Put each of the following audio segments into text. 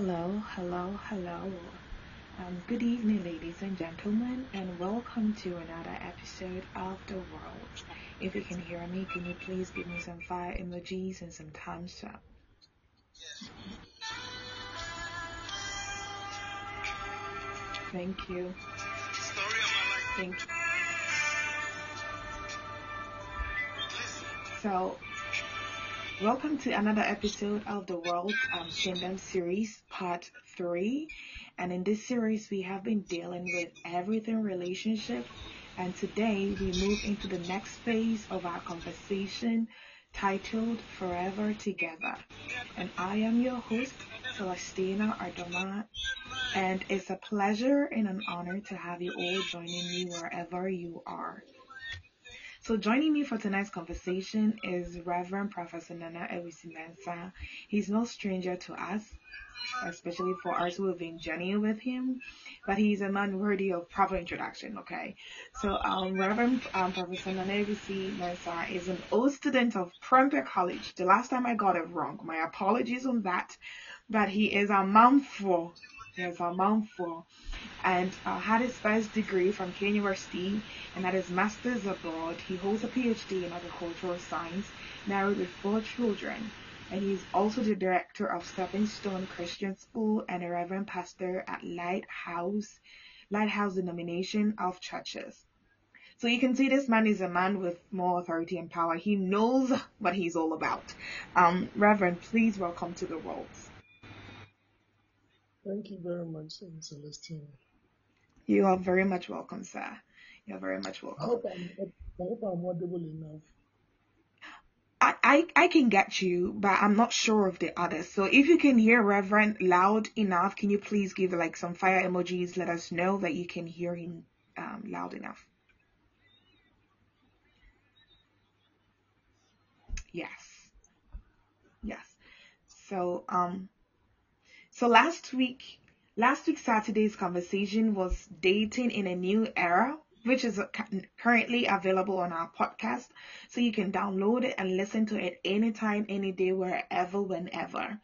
Hello, hello, hello. Um, good evening, ladies and gentlemen, and welcome to another episode of The World. If you can hear me, can you please give me some fire emojis and some thumbs up? Thank you. Thank you. So, welcome to another episode of the World um, Kingdom series, part three. And in this series, we have been dealing with everything relationship. And today, we move into the next phase of our conversation titled Forever Together. And I am your host, Celestina Adoma, and it's a pleasure and an honor to have you all joining me wherever you are. So joining me for tonight's conversation is Reverend Professor Nana Ewisi Mensah. He's no stranger to us, especially for us who have been journeying with him, but he's a man worthy of proper introduction, okay? So um, Reverend um, Professor Nana Ewisi Mensah is an old student of Prempeh College. The last time I got it wrong, my apologies on that, but he is a man for. He is a for and uh, had his first degree from K University and had his master's abroad. He holds a PhD in agricultural science, married with four children, and he's also the director of Stepping Stone Christian School and a reverend pastor at Lighthouse, Lighthouse denomination of churches. So you can see this man is a man with more authority and power. He knows what he's all about. Um, Reverend, please welcome to the world. Thank you very much, Celestine. You are very much welcome, sir. You're very much I welcome. hope I'm, I hope I'm audible enough. I, I, I can get you, but I'm not sure of the others. So if you can hear Reverend loud enough, can you please give like some fire emojis? Let us know that you can hear him um, loud enough. Yes. Yes. So um so last week last week Saturday's conversation was dating in a new era which is currently available on our podcast. So you can download it and listen to it anytime any day wherever whenever.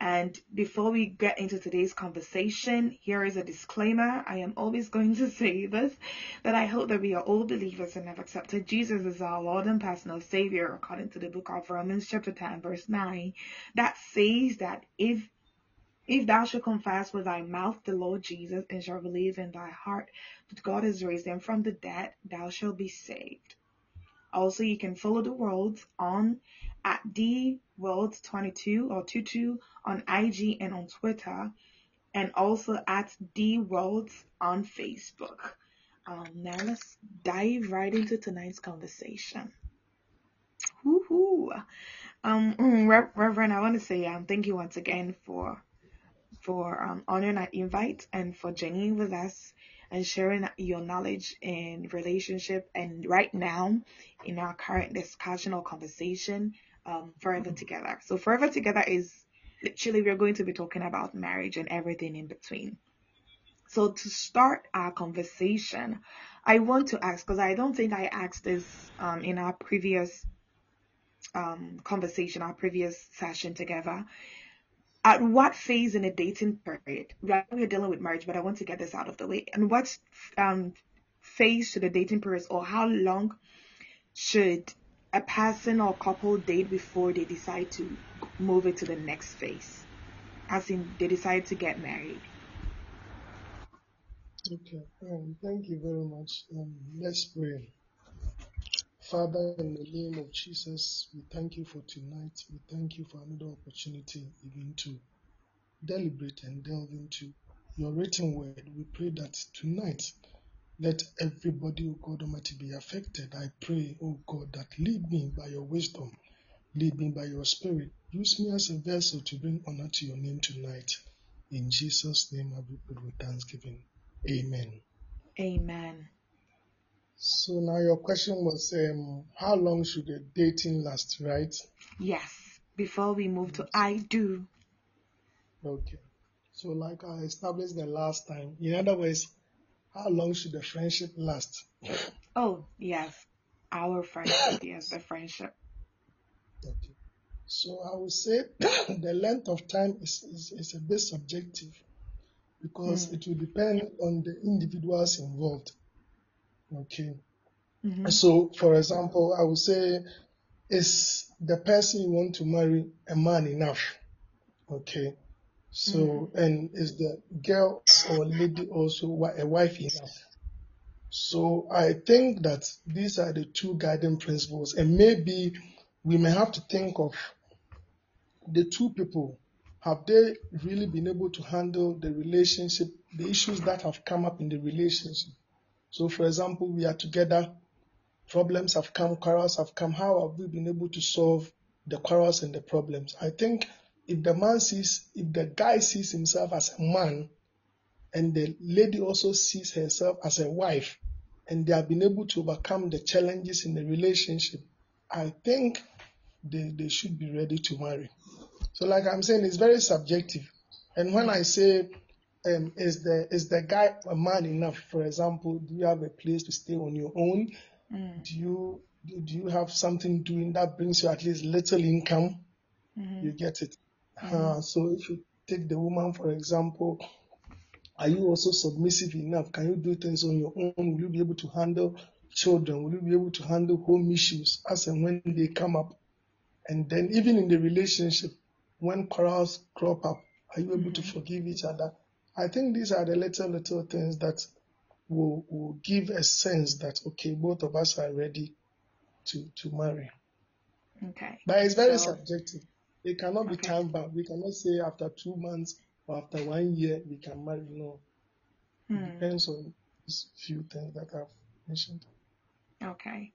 And before we get into today's conversation, here is a disclaimer. I am always going to say this, that I hope that we are all believers and have accepted Jesus as our Lord and personal Savior, according to the book of Romans chapter 10 verse 9, that says that if if thou shalt confess with thy mouth the Lord Jesus and shalt believe in thy heart that God has raised him from the dead, thou shalt be saved. Also, you can follow the world on at the world 22 or 22 on IG and on Twitter, and also at the world on Facebook. Um, now let's dive right into tonight's conversation. Woohoo! Um, Reverend, I want to say um, thank you once again for for um, honoring that invite and for joining with us and sharing your knowledge in relationship and right now in our current discussion or conversation um, forever together. So forever together is literally we're going to be talking about marriage and everything in between. So to start our conversation i want to ask because i don't think i asked this um, in our previous um, conversation our previous session together at what phase in a dating period? We're dealing with marriage, but I want to get this out of the way. And what um, phase should the dating period, or how long should a person or couple date before they decide to move it to the next phase? As in, they decide to get married. Okay, um, thank you very much. Um, let's pray. Father, in the name of Jesus, we thank you for tonight. We thank you for another opportunity even to deliberate and delve into your written word. We pray that tonight, let everybody, O God Almighty, be affected. I pray, O God, that lead me by your wisdom, lead me by your spirit. Use me as a vessel to bring honor to your name tonight. In Jesus' name, I will pray with thanksgiving. Amen. Amen. So now your question was, um, how long should the dating last, right? Yes. Before we move to I do. Okay. So like I established the last time, in other words, how long should the friendship last? Oh, yes. Our friendship, yes, the friendship. Okay. So I would say the length of time is, is, is a bit subjective because Mm. it will depend on the individuals involved. Okay. Mm-hmm. So, for example, I would say, is the person you want to marry a man enough? Okay. So, Mm-hmm. and is the girl or lady also a wife enough? So, I think that these are the two guiding principles, and maybe we may have to think of the two people. Have they really been able to handle the relationship, the issues that have come up in the relationship? So, for example, we are together, problems have come, quarrels have come. How have we been able to solve the quarrels and the problems? I think if the man sees, if the guy sees himself as a man, and the lady also sees herself as a wife, and they have been able to overcome the challenges in the relationship, I think they, they should be ready to marry. So, like I'm saying, it's very subjective. And when I say, um, is the is the guy a man enough? For example, do you have a place to stay on your own? Mm. Do you do do you have something doing that brings you at least little income? Mm-hmm. You get it. Mhm. Uh, so if you take the woman for example, are you also submissive enough? Can you do things on your own? Will you be able to handle children? Will you be able to handle home issues as and when they come up? And then even in the relationship, when quarrels crop up, are you able to Mhm. forgive each other? I think these are the little little things that will, will give a sense that okay, both of us are ready to to marry. Okay. But it's very So, subjective. It cannot be okay. time bound. We cannot say after two months or after one year we can marry. No, it Hmm. depends on these few things that I've mentioned. Okay.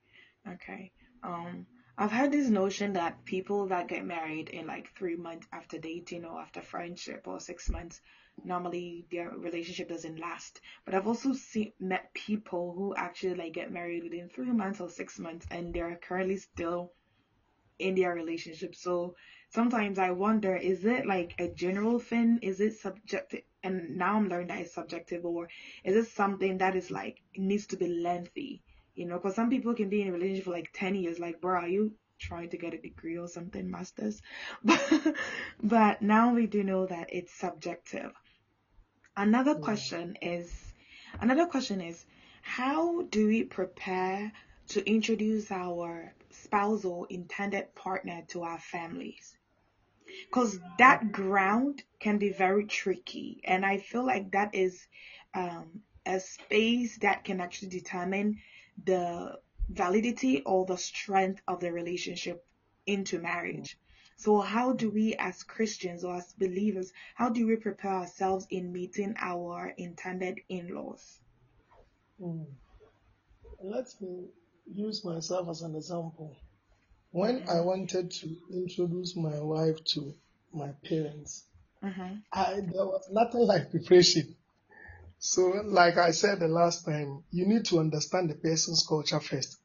Okay. Um, I've had this notion that people that get married in like three months after dating or after friendship or six months, normally their relationship doesn't last. But I've also seen met people who actually like get married within three months or six months and they're currently still in their relationship. So sometimes I wonder, is it like a general thing? Is it subjective? And now I'm learning that it's subjective, or is it something that is like needs to be lengthy? You know, because some people can be in a relationship for like 10 years. Like, bro, are you trying to get a degree or something, masters? But now we do know that it's subjective. Another question is, another question is, how do we prepare to introduce our spouse or intended partner to our families? Because that ground can be very tricky, and I feel like that is um, a space that can actually determine the validity or the strength of the relationship into marriage. So, how do we, as Christians or as believers, how do we prepare ourselves in meeting our intended in laws? Mm. Let me use myself as an example. When I Mm-hmm. wanted to introduce my wife to my parents, Mm-hmm. I there was nothing like preparation. So, like I said the last time, you need to understand the person's culture first,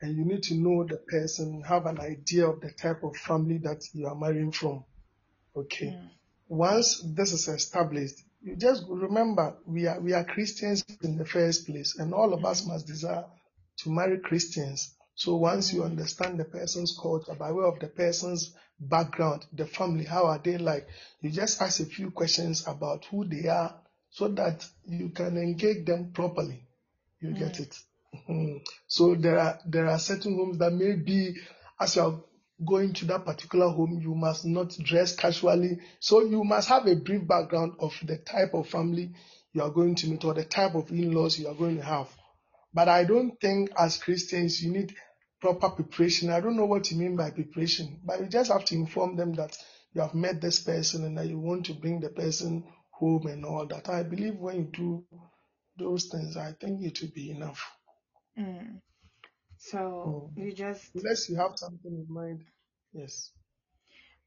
and you need to know the person, have an idea of the type of family that you are marrying from. Okay. Mm. Once this is established, you just remember we are we are Christians in the first place, and all of us must desire to marry Christians. So once you understand the person's culture by way of the person's background, the family, how are they like, you just ask a few questions about who they are so that you can engage them properly. You get Mm. it. Mhm. So there are there are certain homes that maybe as you are going to that particular home, you must not dress casually. So you must have a brief background of the type of family you are going to meet or the type of in-laws you are going to have. But I don't think as Christians you need proper preparation. I don't know what you mean by preparation, but you just have to inform them that you have met this person and that you want to bring the person home and all that. I believe when you do those things, I think it will be enough. Mm. So Mm. you just Unless you have something in mind. Yes.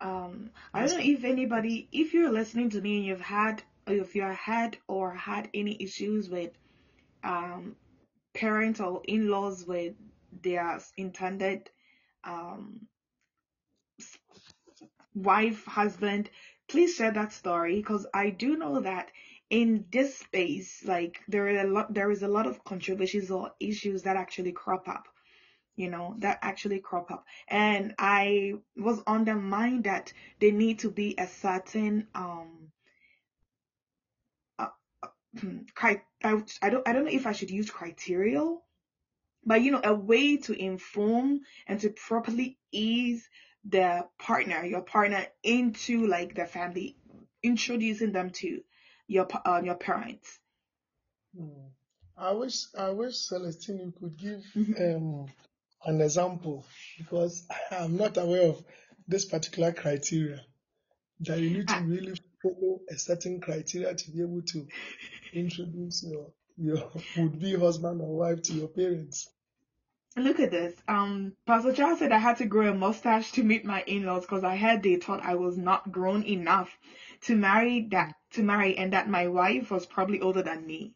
um I don't know if anybody if you're listening to me and you've had if you had or had any issues with um parents or in-laws with their intended um wife husband please share that story because I do know that in this space like there are a lot there is a lot of controversies or issues that actually crop up you know, that actually crop up. And I was on the mind that they need to be a certain um cri- I, I don't I don't know if I should use criteria, but you know, a way to inform and to properly ease the partner, your partner into like the family, introducing them to your uh, your parents. Mm. I wish I wish Celestine you could give Mhm. um, an example because I'm not aware of this particular criteria that you need to really follow a certain criteria to be able to introduce your your would be husband or wife to your parents. Look at this. Um, Pastor Charles said I had to grow a mustache to meet my in-laws because I heard they thought I was not grown enough to marry that to marry, and that my wife was probably older than me.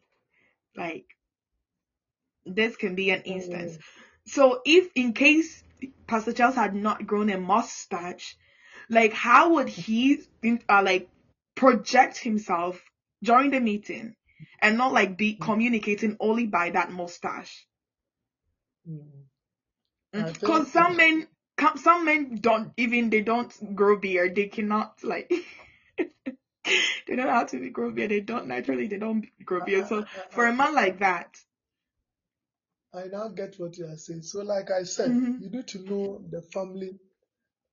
Like this can be an instance. Mm. So if in case Pastor Charles had not grown a mustache, like how would he uh, like project himself during the meeting and not like be communicating only by that mustache? Mm. I Because some men, some men don't even they don't grow beard. They cannot like they don't know how to grow beard. They don't naturally. They don't grow beard. So for a man like that, I, now get what you are saying. So, like I said, hmm you need to know the family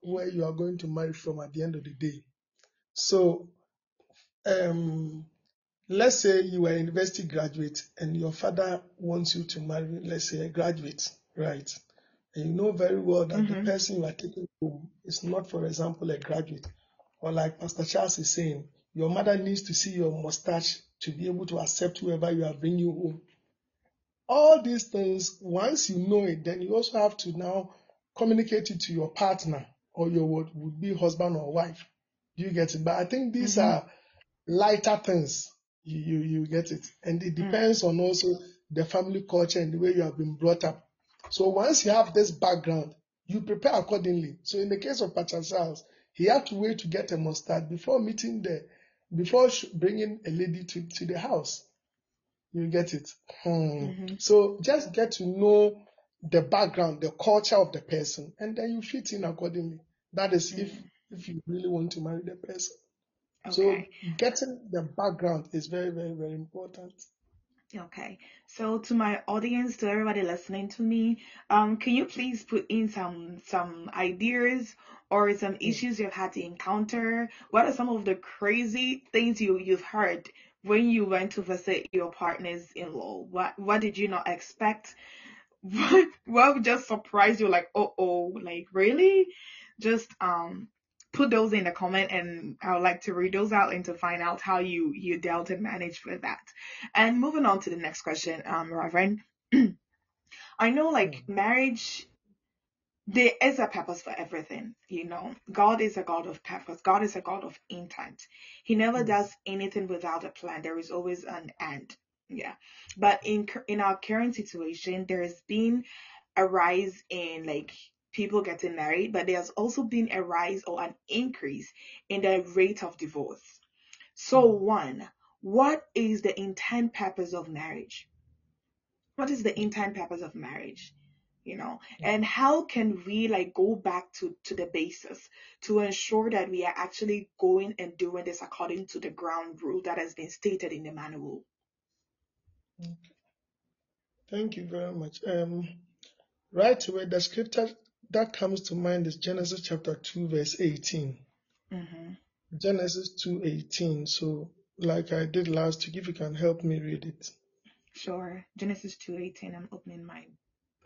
where you are going to marry from at the end of the day. So, um, let's say you are a university graduate and your father wants you to marry, let's say, a graduate, right? And you know very well that the hmm person you are taking home is not, for example, a graduate. Or like Pastor Charles is saying, your mother needs to see your mustache to be able to accept whoever you are bringing home. All these things, once you know it, then you also have to now communicate it to your partner or your would would be husband or wife. Do you get it? But I think these hmm are lighter things. You, you you get it, and it mm depends on also the family culture and the way you have been brought up. So once you have this background, you prepare accordingly. So in the case of Pastor Charles, he had to wait to get a mustard before meeting the, before bringing a lady to, to the house. You get it. Hmm. hmm So just get to know the background, the culture of the person, and then you fit in accordingly. That is if mm if you really want to marry the person. So getting the background is very, very, very important. Okay. So to my audience, to everybody listening to me, um, can you please put in some some ideas or some Mm. issues you've had to encounter? What are some of the crazy things you you've heard when you went to visit your partner's in-law? What what did you not expect? What what just surprised you? Like, oh oh, like really? Just um put those in the comment and I would like to read those out and to find out how you you dealt and managed with that. And moving on to the next question, um, Reverend. I know like Mm. marriage there is a purpose for everything, you know. God is a God of purpose. God is a God of intent. He never Mm. does anything without a plan. There is always an end. Yeah. But in in our current situation, there has been a rise in like people getting married, but there's also been a rise or an increase in the rate of divorce. So Mm. one, what is the intent purpose of marriage? What is the intent purpose of marriage? You know, and how can we like go back to to the basis to ensure that we are actually going and doing this according to the ground rule that has been stated in the manual? Mm. Thank you very much. Um, right away, the scripture that comes to mind is Genesis chapter 2, verse 18. hmm Genesis 2:18. So, like I did last week, if you can help me read it. Sure. Genesis two eighteen. I'm opening my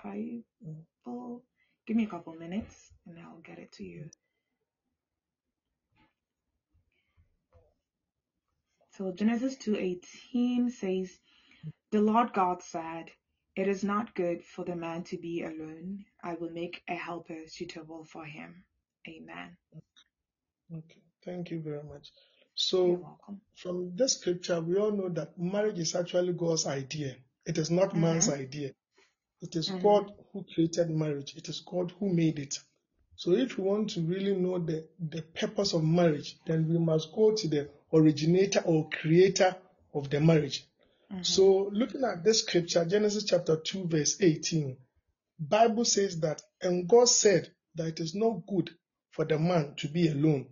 Bible. Give me a couple minutes and I'll get it to you. So Genesis 2:18 says, "The Lord God said, it is not good for the man to be alone. I will make a helper suitable for him." Amen. Okay, thank you very much. So, from this scripture, we all know that marriage is actually God's idea. It is not man's Mhm. idea. It is Mhm. God who created marriage. It is God who made it. So, if we want to really know the, the purpose of marriage, then we must go to the originator or creator of the marriage. So, looking at this scripture, Genesis chapter 2, verse 18, Bible says that, and God said that it is not good for the man to be alone.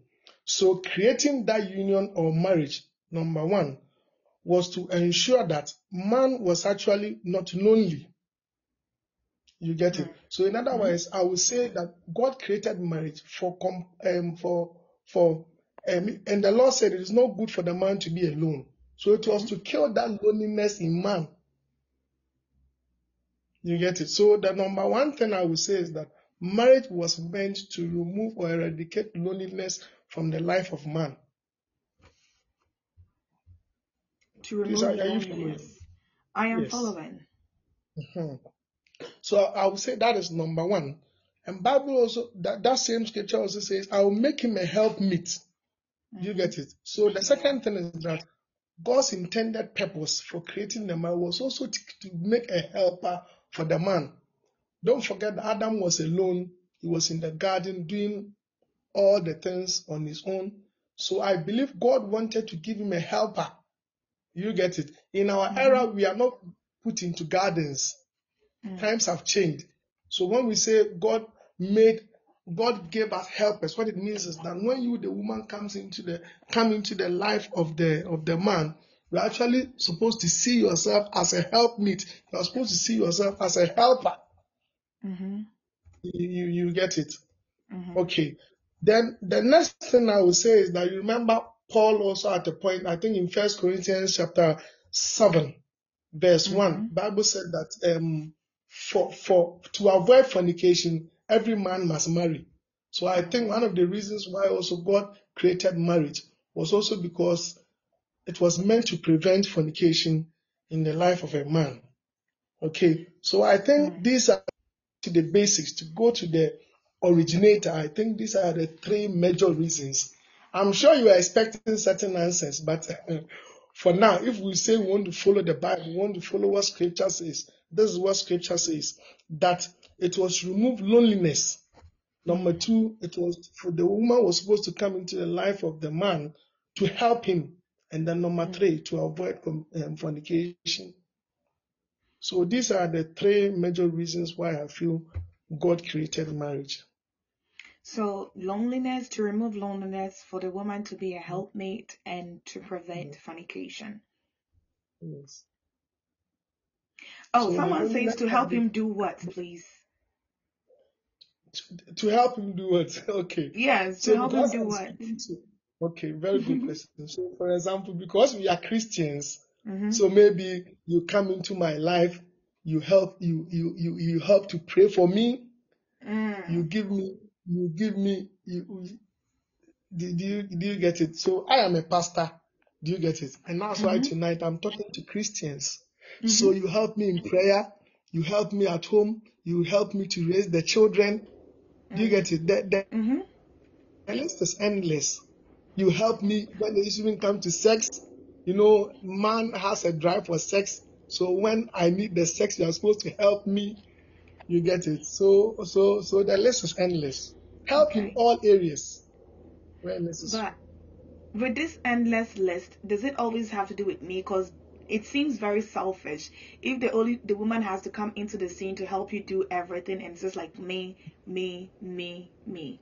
So creating that union or marriage, number one, was to ensure that man was actually not lonely. You get it. So in other Mhm. words, I would say that God created marriage for um, for for um, and the Lord said it is not good for the man to be alone. So it was to kill that loneliness in man. You get it. So the number one thing I would say is that marriage was meant to remove or eradicate loneliness from the life of man. To Please, remove are, are you following? loneliness. I am Yes. following. Mhm. So I would say that is number one. And Bible also that, that same scripture also says, I will make him a helpmeet. You Mhm. get it? So the second thing is that God's intended purpose for creating the man was also to, to make a helper for the man. Don't forget that Adam was alone. He was in the garden doing all the things on his own. So I believe God wanted to give him a helper. You get it? In our Mhm. era, we are not put into gardens. Mm. Times have changed. So when we say God made, God gave us helpers, what it means is that when you, the woman, comes into the come into the life of the of the man, you're actually supposed to see yourself as a helpmeet. You're supposed to see yourself as a helper. Mhm. You, you, you get it? Mhm. Okay. Then the next thing I will say is that you remember Paul also at the point, I think in First Corinthians chapter seven, verse one, Mhm. Bible said that um for for to avoid fornication, every man must marry. So I think one of the reasons why also God created marriage was also because it was meant to prevent fornication in the life of a man. Okay. So I think Mm. these are to the basics, to go to the originator. I think these are the three major reasons. I'm sure you are expecting certain answers, but for now, if we say we want to follow the Bible, we want to follow what Scripture says, this is what Scripture says that it was to remove loneliness. Number Mm. two, it was for the woman was supposed to come into the life of the man to help him, and then number Mm. three, to avoid um, fornication. So these are the three major reasons why I feel God created marriage. So loneliness to remove loneliness for the woman to be a helpmate and to prevent Yes. fornication. Yes. Oh, So someone says to help him do what, please? To, to help him do what? Okay. Yes, to So help him do what? to okay, very good question. So for example, because we are Christians, Mhm. so maybe you come into my life, you help you you you, you help to pray for me, you Mm. give me you give me you you- do, do you do you get it? So I am a pastor. Do you get it? And that's why Mhm. tonight I'm talking to Christians. So Mhm. you help me in prayer, you help me at home, you help me to raise the children. Do you get it? The, the, Mhm. the list is endless. You help me when it even comes to sex. You know, man has a drive for sex. So when I need the sex, you are supposed to help me. You get it? So so so the list is endless. Help in all areas where necessary. But with this endless list, does it always have to do with me? Because it seems very selfish. If the only the woman has to come into the scene to help you do everything, and it's just like me, me, me, me.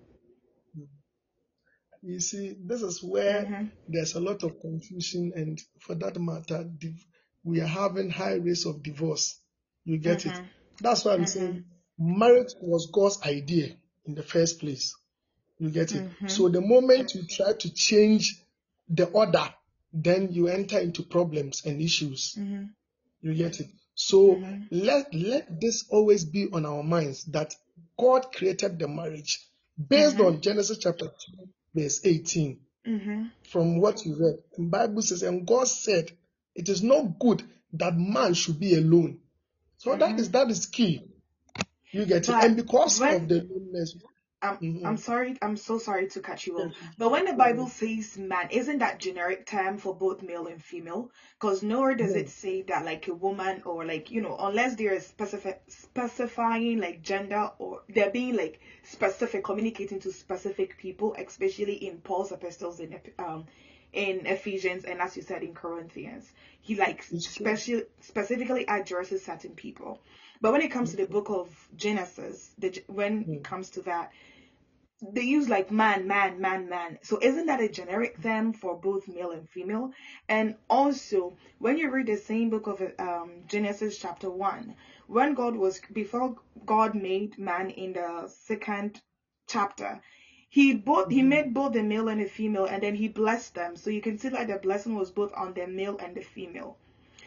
You see, this is where Mhm. there's a lot of confusion, and for that matter, div- we are having high rates of divorce. You get it? Mhm. That's why I'm Mhm. saying marriage was God's idea in the first place. You get it? Mhm. So the moment you try to change the order, then you enter into problems and issues. Mhm. You get it? So Mhm. let let this always be on our minds that God created the marriage based Mhm. on Genesis chapter 2, verse 18 Mhm. from what you read. The Bible says, and God said, it is not good that man should be alone. So that is Mhm. that is key. You get it? And because of the loneliness, I'm I'm mhm, sorry, I'm so sorry to cut you off. But when the Bible says man, isn't that generic term for both male and female? Because nowhere does it say that like a woman or like you know unless they're specific specifying like gender or they're being like specific communicating to specific people, especially in Paul's epistles in um in Ephesians and as you said in Corinthians, he like special specifically addresses certain people. But when it comes to the book of Genesis, the, when Mm. it comes to that, they use like man, man, man, man. So isn't that a generic term for both male and female? And also, when you read the same book of um, Genesis chapter one, when God was before God made man in the second chapter, he both he Mhm. made both the male and the female, and then he blessed them. So you can see like the blessing was both on the male and the female.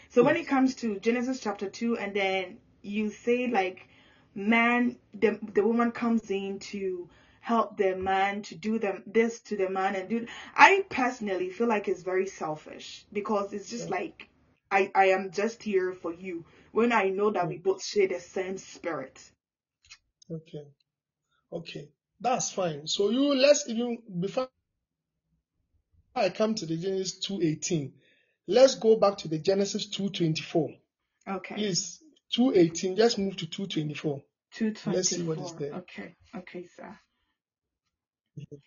So when it comes to Genesis chapter two, and then you say like man, the the woman comes in to help the man to do them this to the man and do. I personally feel like it's very selfish because it's just Yeah. like I I am just here for you when I know that we both share the same spirit. Okay. Okay. That's fine. So you let's even before I come to the Genesis 2:18, let's go back to the Genesis 2:24. Okay. Please, 2:18. Just move to 2:24. Two Let's see what is there. Okay, okay, sir.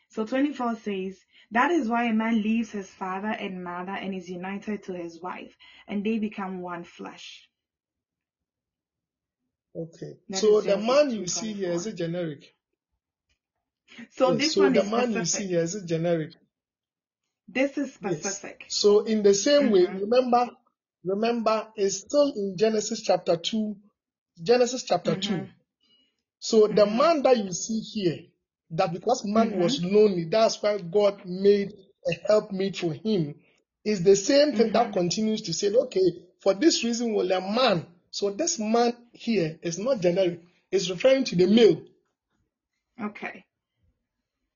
So twenty-four says, "That is why a man leaves his father and mother and is united to his wife, and they become one flesh." Okay. That So the man you see here is it generic? So Yes. this So one the is man you see here is it generic? This is specific. Yes. specific. So in the same way, Mhm. remember, remember, it's still in Genesis chapter 2, Genesis chapter 2. Mhm. So the Mhm. man that you see here, that because man was Mhm. lonely, that's why God made a helpmeet for him, is the same thing that Mhm. continues to say, okay, for this reason will a man. So this man here is not generic, it's referring to the male. Okay.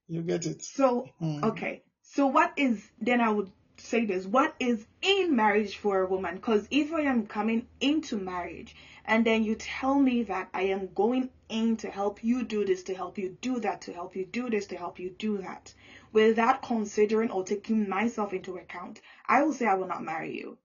You get it? So Hmm. okay. So what is then I would say this, what is in marriage for a woman? Because if I am coming into marriage and then you tell me that I am going in to help you do this, to help you do that, to help you do this, to help you do that, without considering or taking myself into account, I will say I will not marry you.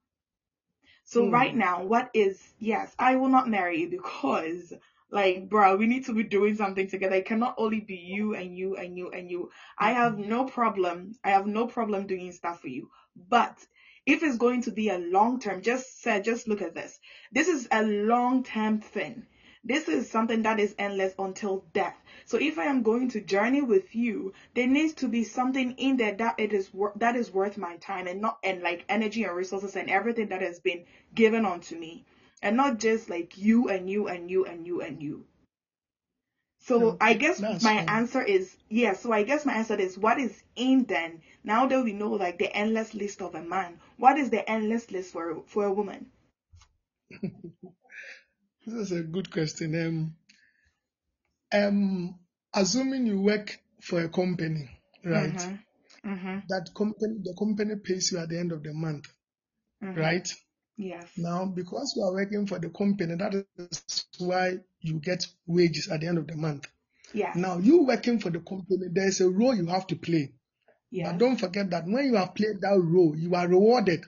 So right Hmm. now, what is yes, I will not marry you because like bro, we need to be doing something together. It cannot only be you and you and you and you. I have no problem. I have no problem doing stuff for you. But if it's going to be a long term, just say just look at this. This is a long term thing. This is something that is endless until death. So if I am going to journey with you, there needs to be something in there that it is wor- that is worth my time and not and like energy and resources and everything that has been given onto me, and not just like you and you and you and you and you. So I guess my fine. answer is yes. So I guess my answer is what is in then. Now that we know like the endless list of a man, what is the endless list for for a woman? This is a good question. Um, um, assuming you work for a company, right? Mhm. Mhm. That company, the company pays you at the end of the month, Mhm. right? Yes. Now, because you are working for the company, that is why you get wages at the end of the month. Yes. Now, you working for the company, there is a role you have to play. But don't forget that when you have played that role, you are rewarded.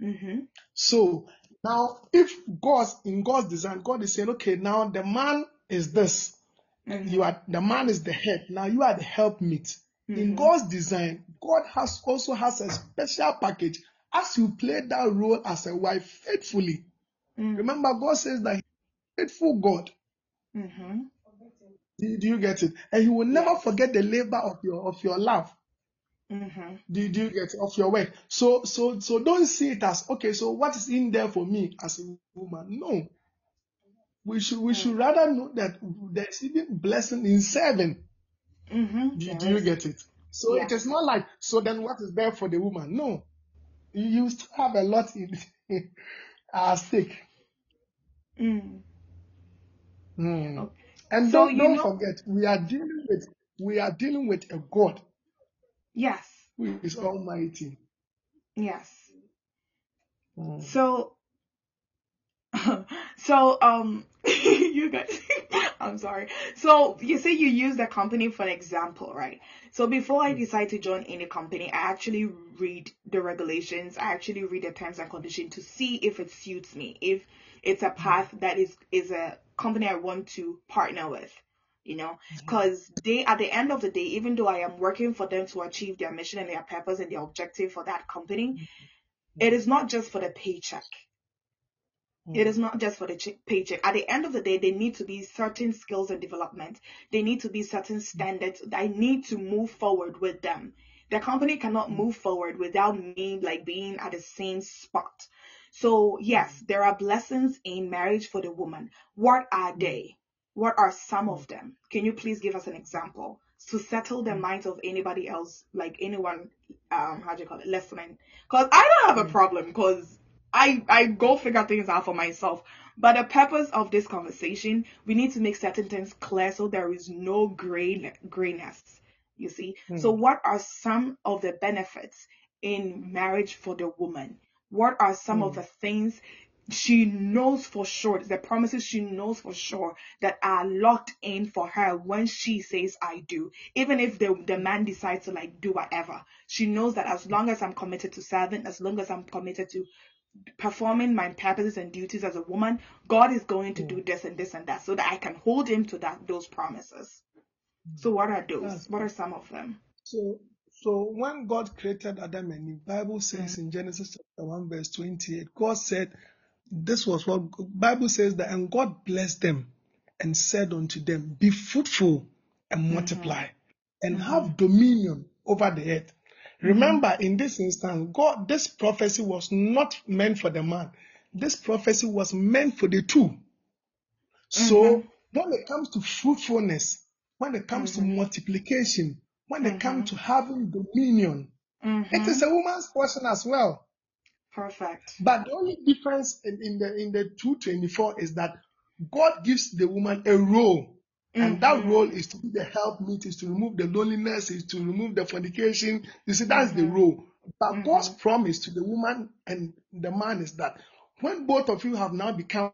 Mhm. So now, if God's in God's design, God is saying, okay, now the man is this. Mhm. You are the man is the head. Now you are the helpmeet. In Mhm. God's design, God has also has a special package as you play that role as a wife faithfully. Mm. Remember, God says that faithful God. Mhm. Do, do you get it? And He will never forget the labor of your of your love. Mhm. Do, do you get it? Of your work. So so so don't see it as okay. So what is in there for me as a woman? No. We should we should Mm. rather know that there's even blessing in serving. Mhm. Do, do you get it? So it Yes. is not like so then what is there for the woman? No. You, still have a lot in at stake. Mm. Hmm. Okay. And So don't you don't know. forget we are dealing with we are dealing with a God Yes. who is almighty. Yes. Hmm. So so um you guys I'm sorry. So you say you use the company for an example, right? So before I Hmm. decide to join any company, I actually read the regulations, I actually read the terms and conditions to see if it suits me, if it's a hmm. path that is is a company I want to partner with. You know, hmm. because they at the end of the day, even though I am working for them to achieve their mission and their purpose and their objective for that company, hmm. it is not just for the paycheck. It is mm. not just for the ch- paycheck. At the end of the day, there need to be certain skills and development. There need to be certain standards. I need to move forward with them. The company cannot mm. move forward without me like being at the same spot. So yes, mm. there are blessings in marriage for the woman. What are they? What are some of them? Can you please give us an example to settle the minds of anybody else, like anyone, um, how do you call it, listening? Cause I don't have a problem because I, I go figure things out for myself. But the purpose of this conversation, we need to make certain things clear so there is no gray, grayness. You see? Hmm. So what are some of the benefits in marriage for the woman? What are some of hmm. the things she knows for sure, the promises she knows for sure that are locked in for her when she says I do. Even if the, the man decides to like do whatever, she knows that as long as I'm committed to serving, as long as I'm committed to performing my purposes and duties as a woman, God is going to do hmm. this and this and that so that I can hold him to that those promises. So what are those? That's What are some of them? So, so when God created Adam and Eve, Bible says hmm. in Genesis chapter 1 verse 28, God said, this was what Bible says that, and God blessed them and said unto them, be fruitful and mm-hmm. multiply and mm-hmm. have dominion over the earth. Mm-hmm. Remember, in this instance, God, this prophecy was not meant for the man. This prophecy was meant for the two. So mm-hmm. when it comes to fruitfulness, when it comes to mm-hmm. multiplication, when it comes to having dominion, it is a woman's portion as well. Perfect. But the only difference in, in the in the 224 is that God gives the woman a role. And mm-hmm. that role is to be the helpmeet, is to remove the loneliness, is to remove the fornication. You see, that's the mm-hmm. role. But mm-hmm. God's promise to the woman and the man is that when both of you have now become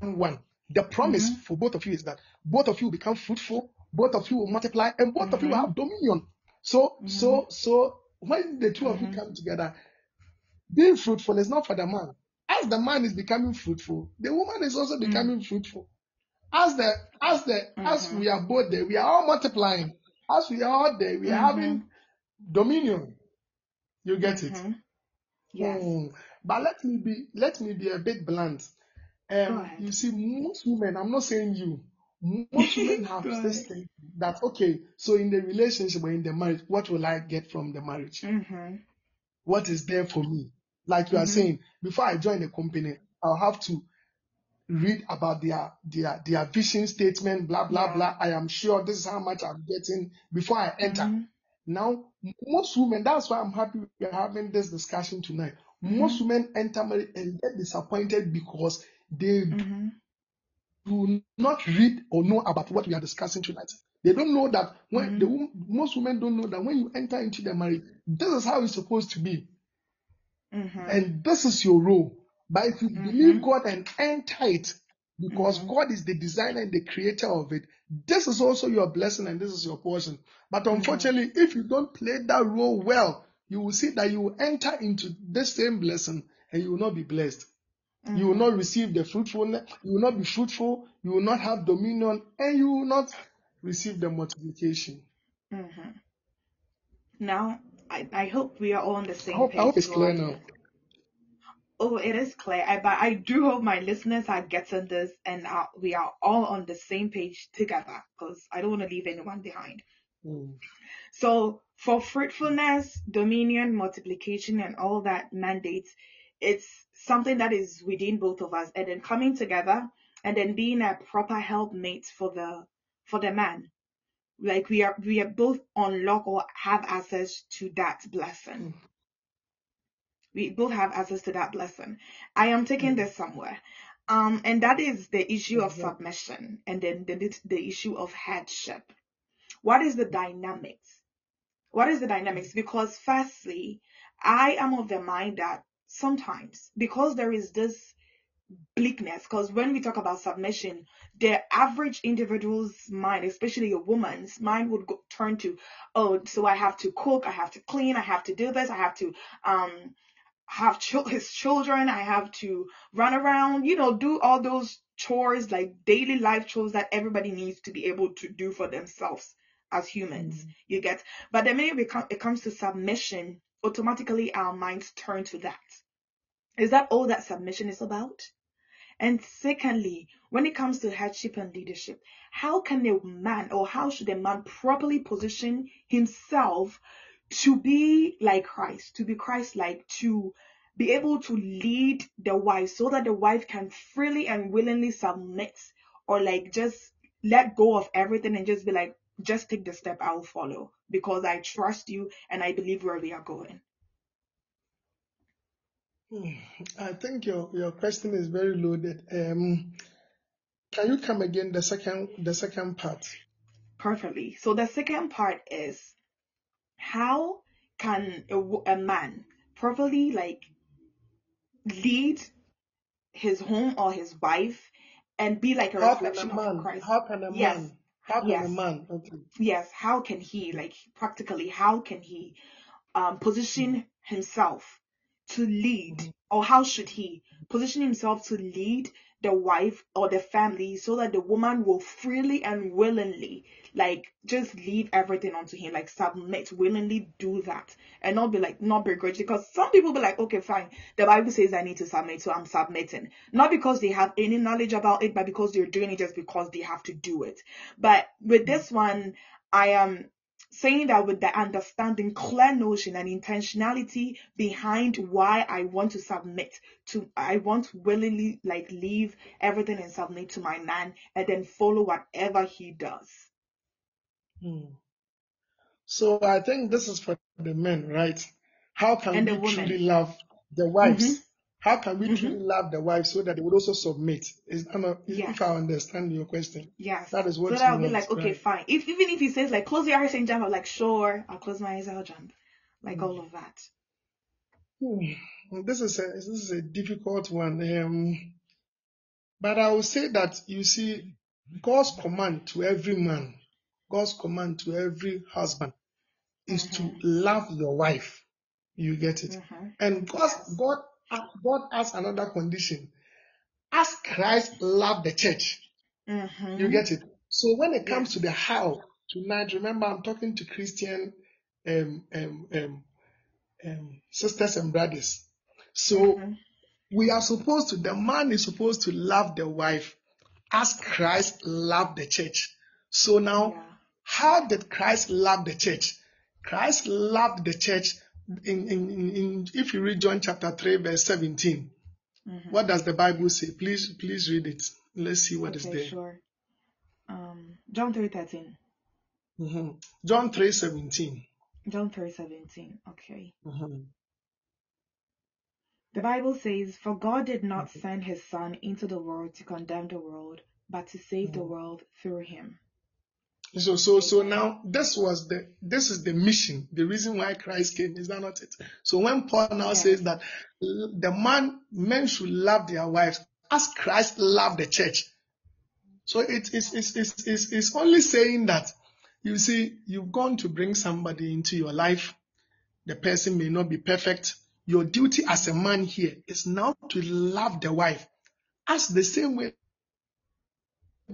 one, the promise for both of you is that both of you will become fruitful, both of you will multiply, and both of you will have dominion. So, so, so when the 2 of you come together, being fruitful is not for the man. As the man is becoming fruitful, the woman is also becoming fruitful. As the as the as we are both there, we are all multiplying. As we are all there, we are having dominion. You get it? Yes. Hmm. But let me be let me be a bit blunt. Um, you see, most women, I'm not saying you, most women have this thing that okay, so in the relationship or in the marriage, what will I get from the marriage? Mm-hmm. What is there for me? Like you are saying, before I join a company, I'll have to read about their their their vision statement, blah blah Yeah. blah. I am sure this is how much I'm getting before I enter. Mm-hmm. Now, most women, that's why I'm happy we're having this discussion tonight. Most women enter marriage and get disappointed because they Mm-hmm. do not read or know about what we are discussing tonight. They don't know that when the wom- most women don't know that when you enter into the marriage, this is how it's supposed to be, Mm-hmm. and this is your role. But if you believe God and enter it, because God is the designer and the creator of it, this is also your blessing and this is your portion. But unfortunately, if you don't play that role well, you will see that you will enter into this same blessing and you will not be blessed. You will not receive the fruitfulness, you will not be fruitful, you will not have dominion, and you will not receive the multiplication. Mm-hmm. Now, I, I hope we are all on the I same hope, I page. hope it's clear now. oh, it is clear. I, but I do hope my listeners are getting this and uh, we are all on the same page together because I don't want to leave anyone behind. Mm. So for fruitfulness, dominion, multiplication, and all that mandates, it's something that is within both of us, and then coming together and then being a proper helpmate for the for the man. Like we are we are both unlock or have access to that blessing. Mm. We both have access to that blessing. I am taking mm. this somewhere. Um, and that is the issue of Exactly. submission and then the, the issue of headship. What is the mm. dynamics? What is the dynamics? Because firstly, I am of the mind that sometimes because there is this bleakness, because when we talk about submission, the average individual's mind, especially a woman's mind, would go, turn to, oh, so I have to cook, I have to clean, I have to do this, I have to um have chil- his children, I have to run around, you know, do all those chores like daily life chores that everybody needs to be able to do for themselves as humans. You get, but the minute it, it comes to submission, automatically our minds turn to that. Is that all that submission is about? And secondly, when it comes to headship and leadership, how can a man or how should a man properly position himself to be like Christ, to be Christ like, to be able to lead the wife so that the wife can freely and willingly submit or like just let go of everything and just be like, just take the step, I'll follow because I trust you and I believe where we are going. Hmm, I think your, your question is very loaded. Um, can you come again the second the second part? Perfectly. So the second part is how can a, a man properly like lead his home or his wife and be like a How can a reflection of? Christ? How can a Yes, man? How can a man? Okay. yes. How can he like practically? How can he um position himself to lead, or how should he position himself to lead the wife or the family so that the woman will freely and willingly like just leave everything onto him, like submit, willingly do that, and not be like not begrudge. Because some people be like, okay, fine, the Bible says I need to submit, so I'm submitting, not because they have any knowledge about it, but because they're doing it just because they have to do it. But with this one, I am saying that with the understanding, clear notion, and intentionality behind why I want to submit to, I want to willingly like leave everything and submit to my man and then follow whatever he does. Hmm. So I think this is for the men, right? How can And we truly love the Mm-hmm. How can we Mm-hmm. truly love the wife so that they would also submit? Is that not- if I understand your question, Yes. that is So what that you I'll be like, okay, fine. If even if he says like close your eyes and jump, I'm like, sure, I'll close my eyes, I'll jump. Like Hmm. all of that. Hmm. This is a this is a difficult one. Um, but I will say that you see, God's command to every man, God's command to every husband is to Mm-hmm. love your wife. You get it? Mm-hmm. And God, Yes. God, God has another condition. As Christ loved the church, you Mm-hmm. get it? So when it comes to the how, tonight, remember I'm talking to Christian um, um, um, um, sisters and brothers. So Mm-hmm. we are supposed to, the man is supposed to love the wife as Christ loved the church. So now, Yeah. how did Christ love the church? Christ loved the church in, in, in, if you read John chapter 3, verse 17. Mm-hmm. What does the Bible say? Please, please read it. Let's see what is Okay, there. sure. Um, John three thirteen. Mhm. John 3, 17. John three seventeen. Okay. Mhm. The Bible says, For God did not send his Son into the world to condemn the world, but to save the Mhm. world through him. So, so, so now this was the this is the mission, the reason why Christ came. Is that not it? So when Paul now Yes. says that the man men should love their wives as Christ loved the church. So it is it's, it's, it's, it's only saying that you see you've gone to bring somebody into your life. The person may not be perfect. Your duty as a man here is now to love the wife as the same way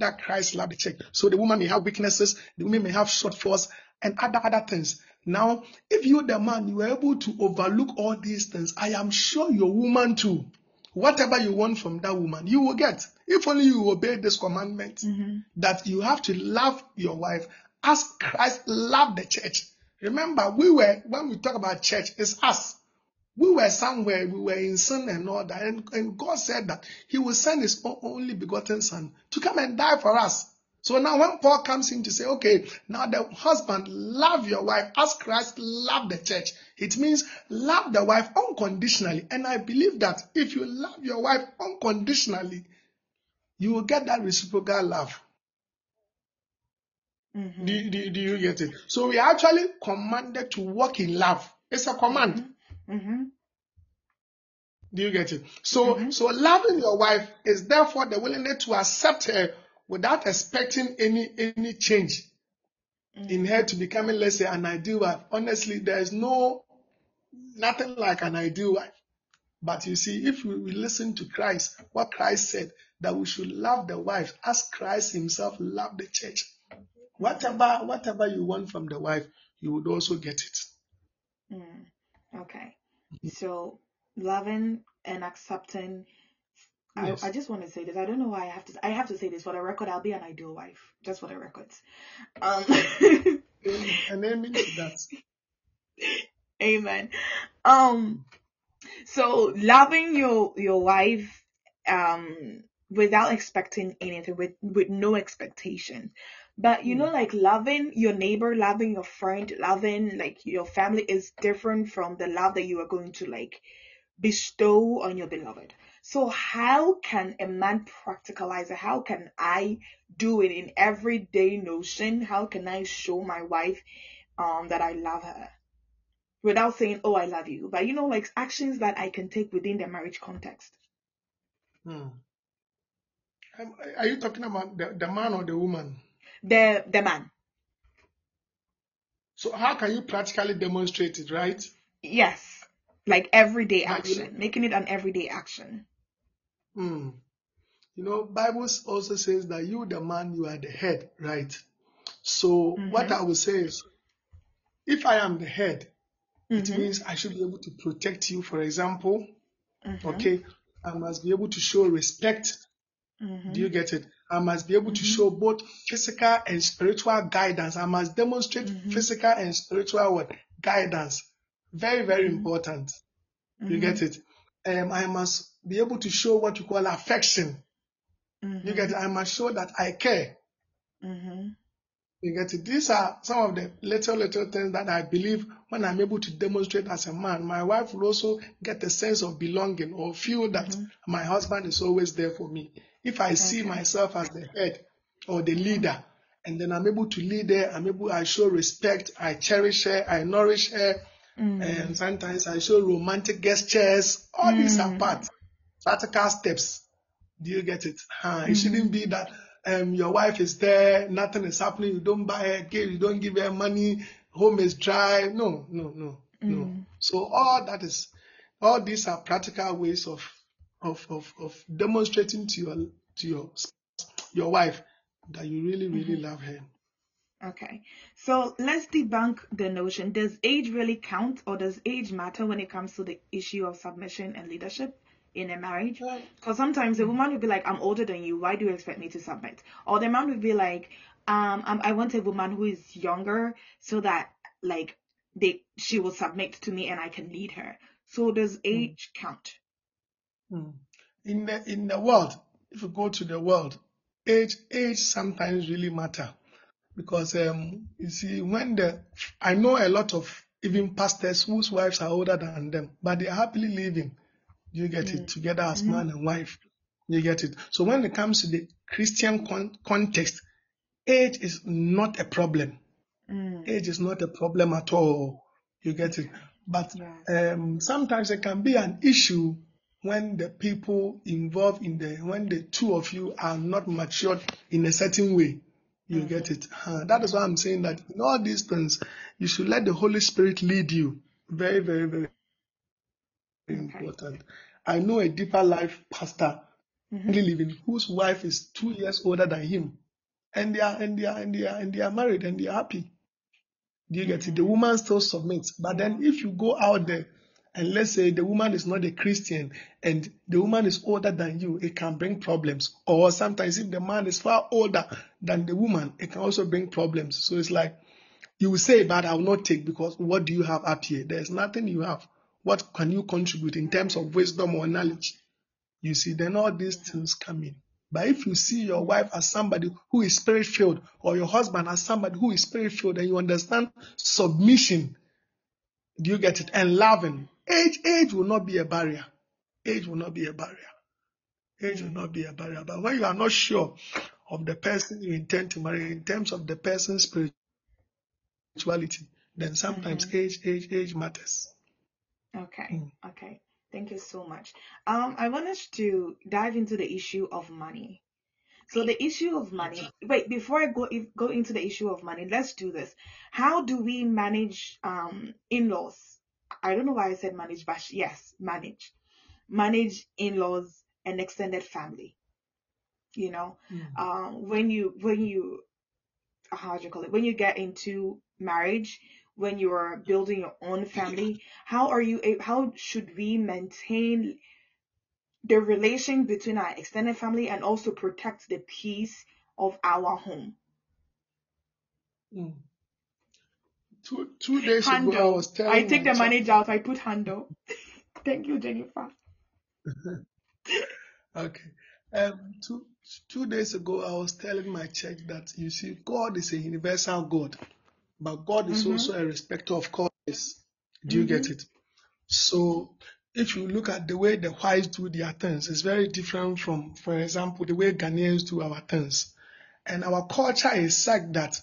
that Christ loved the church. So the woman may have weaknesses, the woman may have shortfalls, and other other things. Now, if you the man, you are able to overlook all these things, I am sure your woman too. Whatever you want from that woman, you will get. If only you obey this commandment Mm-hmm. that you have to love your wife as Christ loved the church. Remember, we were when we talk about church, it's us we were somewhere, we were in sin and all that. And, and God said that He will send His only begotten Son to come and die for us. So now, when Paul comes in to say, okay, now the husband, love your wife as Christ loved the church, it means love the wife unconditionally. And I believe that if you love your wife unconditionally, you will get that reciprocal love. Mm-hmm. Do, do, do you get it? So we are actually commanded to walk in love. It's a command. Mm-hmm. Do you get it? So, Mhm. so loving your wife is therefore the willingness to accept her without expecting any any change in her to becoming, let's say, an ideal wife. Honestly, there is no nothing like an ideal wife. But you see, if we, we listen to Christ, what Christ said, that we should love the wife as Christ Himself loved the church. Whatever, whatever you want from the wife, you would also get it. Mm. Okay. So loving and accepting. Yes. I, I just want to say this. I don't know why I have to. I have to say this for the record. I'll be an ideal wife, just for the records. Um, And amen to that. amen. Um, so loving your your wife, um, without expecting anything, with with no expectation. But you know, Mm. like loving your neighbor, loving your friend, loving like your family is different from the love that you are going to like bestow on your beloved. So how can a man practicalize it? How can I do it in everyday notion? How can I show my wife um that I love her without saying, "Oh, I love you"? But you know, like actions that I can take within the marriage context. Mm. Um, Are you talking about the, the man or the woman? The the man, So how can you practically demonstrate it, right? yes, like everyday you action, making it an everyday action. mm, you know, Bible also says that you, the man, you are the head, right? So what Mhm. I would say is, if I am the head, it Mhm. means I should be able to protect you. For example, Mhm. okay, I must be able to show respect. Do you Mhm. get it? I must be able to Mhm. show both physical and spiritual guidance. I must demonstrate Mhm. physical and spiritual what? guidance. Very, very Mhm. important. You get it? Um, I must be able to show what you call affection. You get it? I must show that I care. You get it? These are some of the little, little things that I believe when I'm able to demonstrate as a man, my wife will also get a sense of belonging or feel that Mhm. my husband is always there for me. If I see myself as the head or the leader, and then I'm able to lead her, I'm able, I show respect, I cherish her, I nourish her, Mm. and sometimes I show romantic gestures. All these are Mm. part, practical steps. Do you get it? Huh? It shouldn't be that um, your wife is there, nothing is happening, you don't buy her gift, you don't give her money, home is dry. No, no, no, no. Mm. So all that is, all these are practical ways of of of, of demonstrating to your to your your wife that you really really Mhm. love her. Okay. So let's debunk the notion. Does age really count or does age matter when it comes to the issue of submission and leadership in a marriage? Because sometimes the woman will be like, I'm older than you. Why do you expect me to submit? Or the man will be like, um, um, I want a woman who is younger so that like they she will submit to me and I can lead her. So does mm, age count? Mm. In the in the world, if you go to the world, age age sometimes really matter. because um, you see when the I know a lot of even pastors whose wives are older than them, but they are happily living. You get it Mm. together as Mhm. man and wife. You get it. So when it comes to the Christian con- context, age is not a problem. Mm. Age is not a problem at all. You get it. But Yes. um, sometimes it can be an issue when the people involved in the when the two of you are not matured in a certain way. You get Mhm. it. Uh, that is why I'm saying that in all these things, you should let the Holy Spirit lead you. Very, very, very Okay. important. I know a deeper life pastor Mhm. living whose wife is two years older than him, and they are and they are and they are and they are married and they are happy. Do you get it? The Mhm. woman still submits. But then if you go out there and let's say the woman is not a Christian and the woman is older than you, it can bring problems. Or sometimes if the man is far older than the woman, it can also bring problems. So it's like you will say, but I will not take because what do you have up here? There's nothing you have. What can you contribute in terms of wisdom or knowledge? You see, then all these things come in. But if you see your wife as somebody who is spirit filled, or your husband as somebody who is spirit filled, and you understand submission, do you get it? And loving, age, age will not be a barrier. Age will not be a barrier. Age will not be a barrier. But when you are not sure of the person you intend to marry in terms of the person's spirituality, then sometimes Mhm. age, age, age matters. Okay. Mm. Okay. Thank you so much. Um, I want us to dive into the issue of money. So the issue of money. Wait, before I go if, go into the issue of money, let's do this. How do we manage um in-laws? I don't know why I said manage, but yes, manage, manage in-laws and extended family. You know, Mm. um, when you when you how do you call it? When you get into marriage, when you are building your own family, how are you? How should we maintain the relation between our extended family and also protect the peace of our home. Mm. Two two days ago, I was telling I take my the child. manage out. I put handle. Thank you, Jennifer. Okay. Um, two two days ago, I was telling my church that you see, God is a universal God, but God is Mhm. also a respecter of causes. Do you Mhm. get it? So, if you look at the way the whites do their things, it's very different from, for example, the way Ghanaians do our things. And our culture is such that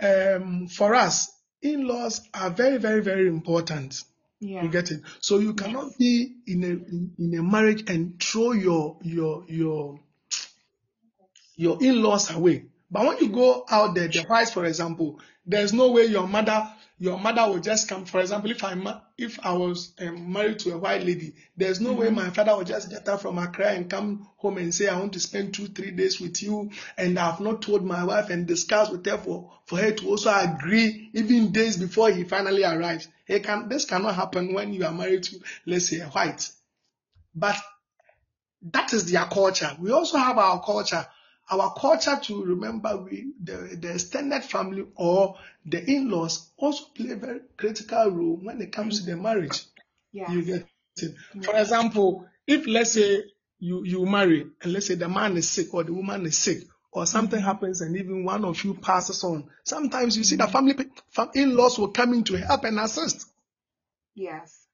um, for us, in-laws are very, very, very important. Yeah. You get it? So you Yes. cannot be in a in, in a marriage and throw your your your your in-laws away. But when you go out there, the whites, for example, there's no way your mother your mother will just come. For example, if I if I was um, married to a white lady, there's no way Mhm. my father will just get up from Accra and come home and say I want to spend two three days with you, and I've not told my wife and discussed with her for for her to also agree even days before he finally arrives. It can this cannot happen when you are married to let's say a white. But that is their culture. We also have our culture. Our culture to remember we the, the extended family or the in-laws also play a very critical role when it comes to the marriage. Yes. You get it. For Yes. example, if let's say you you marry and let's say the man is sick or the woman is sick or something Mhm. happens and even one of you passes on, sometimes you see the Mhm. family in-laws will come in to help and assist. Yes.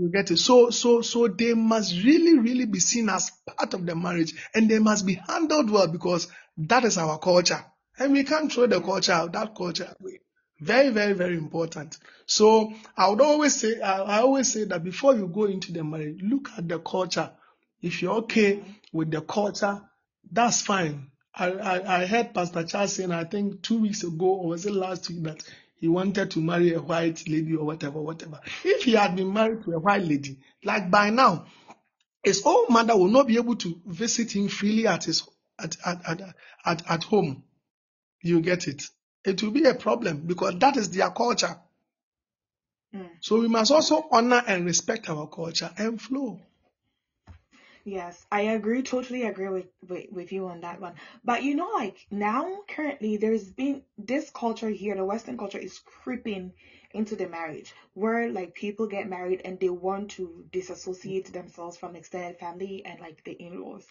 You get it. So, so, so they must really, really be seen as part of the marriage, and they must be handled well because that is our culture, and we can't throw the culture out. That culture away. Very, very, very important. So, I would always say, I, I always say that before you go into the marriage, look at the culture. If you're okay with the culture, that's fine. I, I, I heard Pastor Charles saying, I think two weeks ago, or was it last week, that he wanted to marry a white lady or whatever, whatever. If he had been married to a white lady, like by now, his own mother will not be able to visit him freely at his at at at, at, at home. You get it? It will be a problem because that is their culture. Mm. So we must also honor and respect our culture and flow. Yes, I agree, totally agree with, with, with you on that one. But you know, like now, currently, there's been this culture here, the Western culture is creeping into the marriage where like people get married and they want to disassociate themselves from extended family and like the in-laws.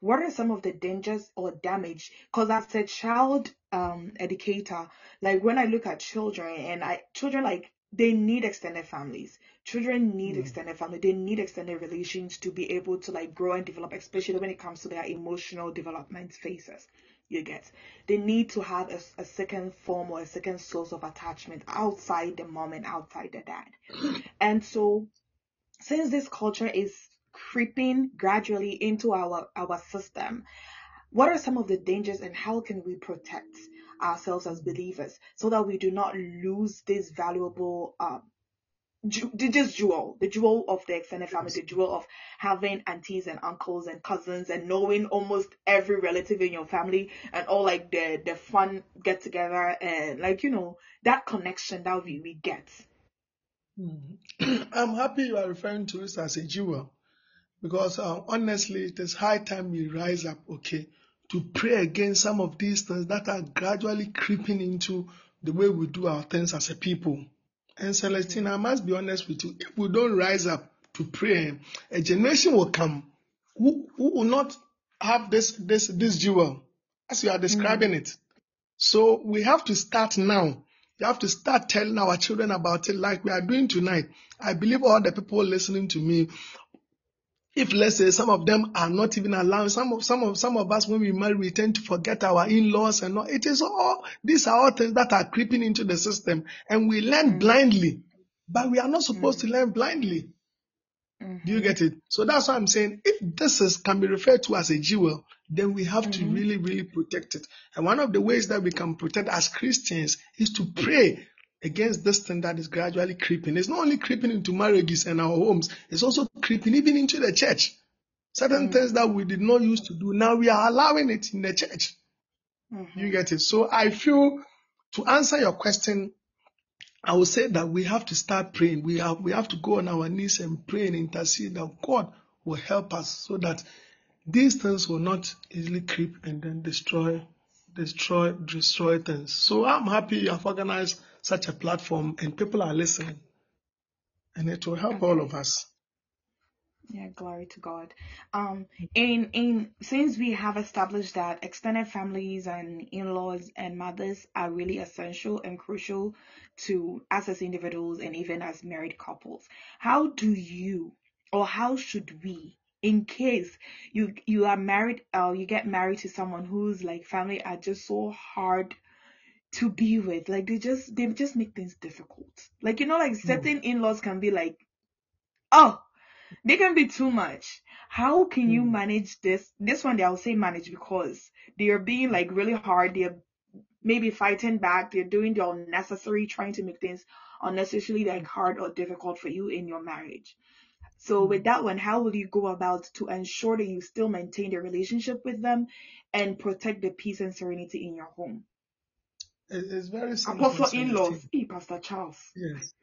What are some of the dangers or damage? Because as a child um educator, like when I look at children and I children like they need extended families. Children need Mm. extended family. They need extended relations to be able to like grow and develop, especially when it comes to their emotional development phases. You get. They need to have a, a second form or a second source of attachment outside the mom and outside the dad. And so since this culture is creeping gradually into our our system, what are some of the dangers and how can we protect ourselves as believers so that we do not lose this valuable um ju- this jewel, the jewel of the extended family, the jewel of having aunties and uncles and cousins and knowing almost every relative in your family and all like the the fun get together and like you know that connection that we, we get. Mm. I'm happy you are referring to this as a jewel because uh, honestly, it is high time we rise up, okay, to pray against some of these things that are gradually creeping into the way we do our things as a people. And Celestine, I must be honest with you, if we don't rise up to pray, a generation will come who, who will not have this this this jewel as you are describing it. So we have to start now. You have to start telling our children about it like we are doing tonight. I believe all the people listening to me, if let's say some of them are not even allowed, some of some of some of us when we marry, we tend to forget our in-laws and all. It is all these are all things that are creeping into the system, and we learn Mm. blindly. But we are not supposed to learn blindly. Do you Mhm. get it? So that's why I'm saying if this is can be referred to as a jewel, then we have to Mhm. really, really protect it. And one of the ways that we can protect as Christians is to pray against this thing that is gradually creeping. It's not only creeping into marriages and our homes, it's also creeping even into the church. Certain Mm. things that we did not used to do, now we are allowing it in the church. You Mhm. get it? So I feel to answer your question, I would say that we have to start praying. We have we have to go on our knees and pray and intercede that God will help us so that these things will not easily creep and then destroy destroy destroy things. So I'm happy you have organized such a platform and people are listening. And it will help all of us. Yeah, glory to God. Um, in in since we have established that extended families and in-laws and mothers are really essential and crucial to us as individuals and even as married couples, how do you or how should we, in case you you are married or you get married to someone whose like family are just so hard to be with, like they just they just make things difficult. Like you know, like certain in-laws can be like, oh they can be too much. How can you Mm. manage this? This one, I'll say manage because they are being like really hard. They're maybe fighting back. They're doing the unnecessary, trying to make things unnecessarily like hard or difficult for you in your marriage. So with that one, how will you go about to ensure that you still maintain the relationship with them and protect the peace and serenity in your home? It- It's very simple. Apostle in-laws, Celestine. hey, Pastor Charles. Yes,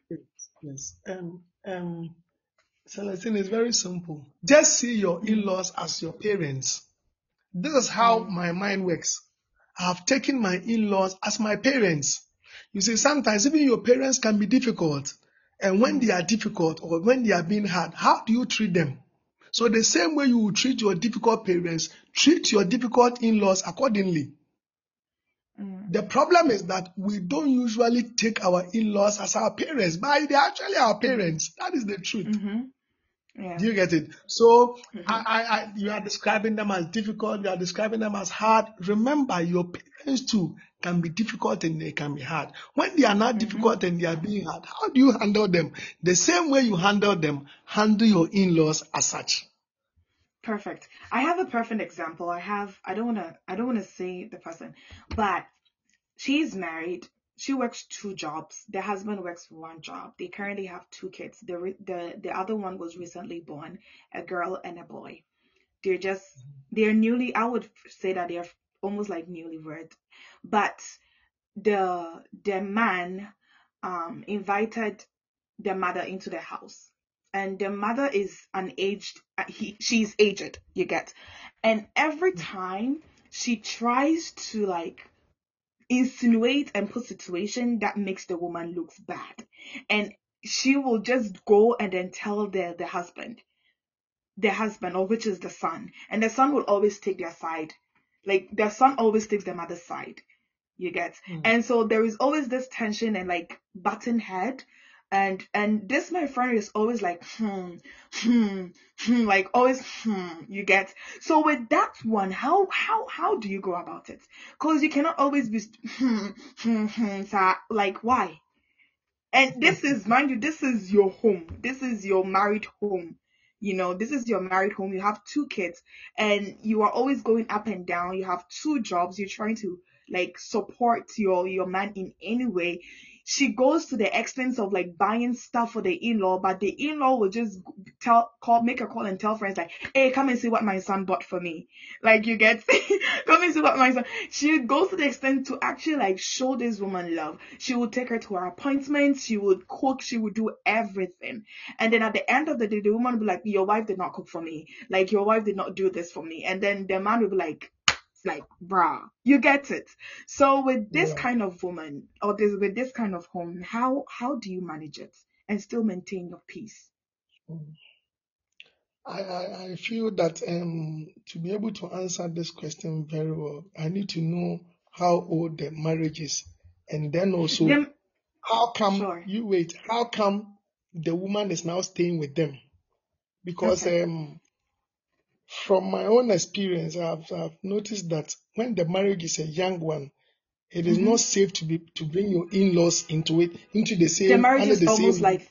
yes. Um, um, Celestine is very simple. Just see your in-laws as your parents. This is how Mm. my mind works. I have taken my in-laws as my parents. You see, sometimes even your parents can be difficult. And when they are difficult or when they are being hard, how do you treat them? So the same way you treat your difficult parents, treat your difficult in-laws accordingly. Mm. The problem is that we don't usually take our in-laws as our parents, but they're actually our parents. That is the truth. Mm-hmm. Yeah. Do you get it? So Mhm. I, I, I, you are describing them as difficult. You are describing them as hard. Remember, your parents too can be difficult and they can be hard. When they are not Mhm. difficult and they are being hard, how do you handle them? The same way you handle them, handle your in-laws as such. Perfect. I have a perfect example. I have I don't wanna I don't wanna say the person, but she's married. She works two jobs. The husband works one job. They currently have two kids. The the the other one was recently born, a girl and a boy. They're just they're newly I would say that they're almost like newlywed. But the the man um invited the mother into the house and the mother is an aged he she's aged you get. And every time she tries to like insinuate and put situation that makes the woman looks bad. And she will just go and then tell the the husband the husband or which is the son. And the son will always take their side. Like the son always takes the mother's side you get. Mm. and so there is always this tension and like button head and and this my friend is always like hmm hmm hmm like always hmm you get. So with that one how how how do you go about it? Because you cannot always be hmm hmm hmm so, like why? And this is mind you this is your home. This is your married home you know? This is your married home. You have two kids and you are always going up and down. You have two jobs. You're trying to like support your your man in any way she goes to the extent of like buying stuff for the in-law but the in-law will just tell call make a call and tell friends like hey come and see what my son bought for me. Like you get come and see what my son she goes to the extent to actually like show this woman love. She will take her to her appointments she would cook she would do everything. And then at the end of the day the woman will be like your wife did not cook for me. Like your wife did not do this for me. And then the man will be like like bruh you get it so with this Yeah. kind of woman or this with this kind of home how how do you manage it and still maintain your peace I, I, I feel that um, to be able to answer this question very well, I need to know how old the marriage is. And then also, how come, you wait, how come the woman is now staying with them? Because Okay. um, from my own experience, I've, I've noticed that when the marriage is a young one, it is not mm-hmm. safe to be to bring your in-laws into it, into the same the marriage under is the almost same like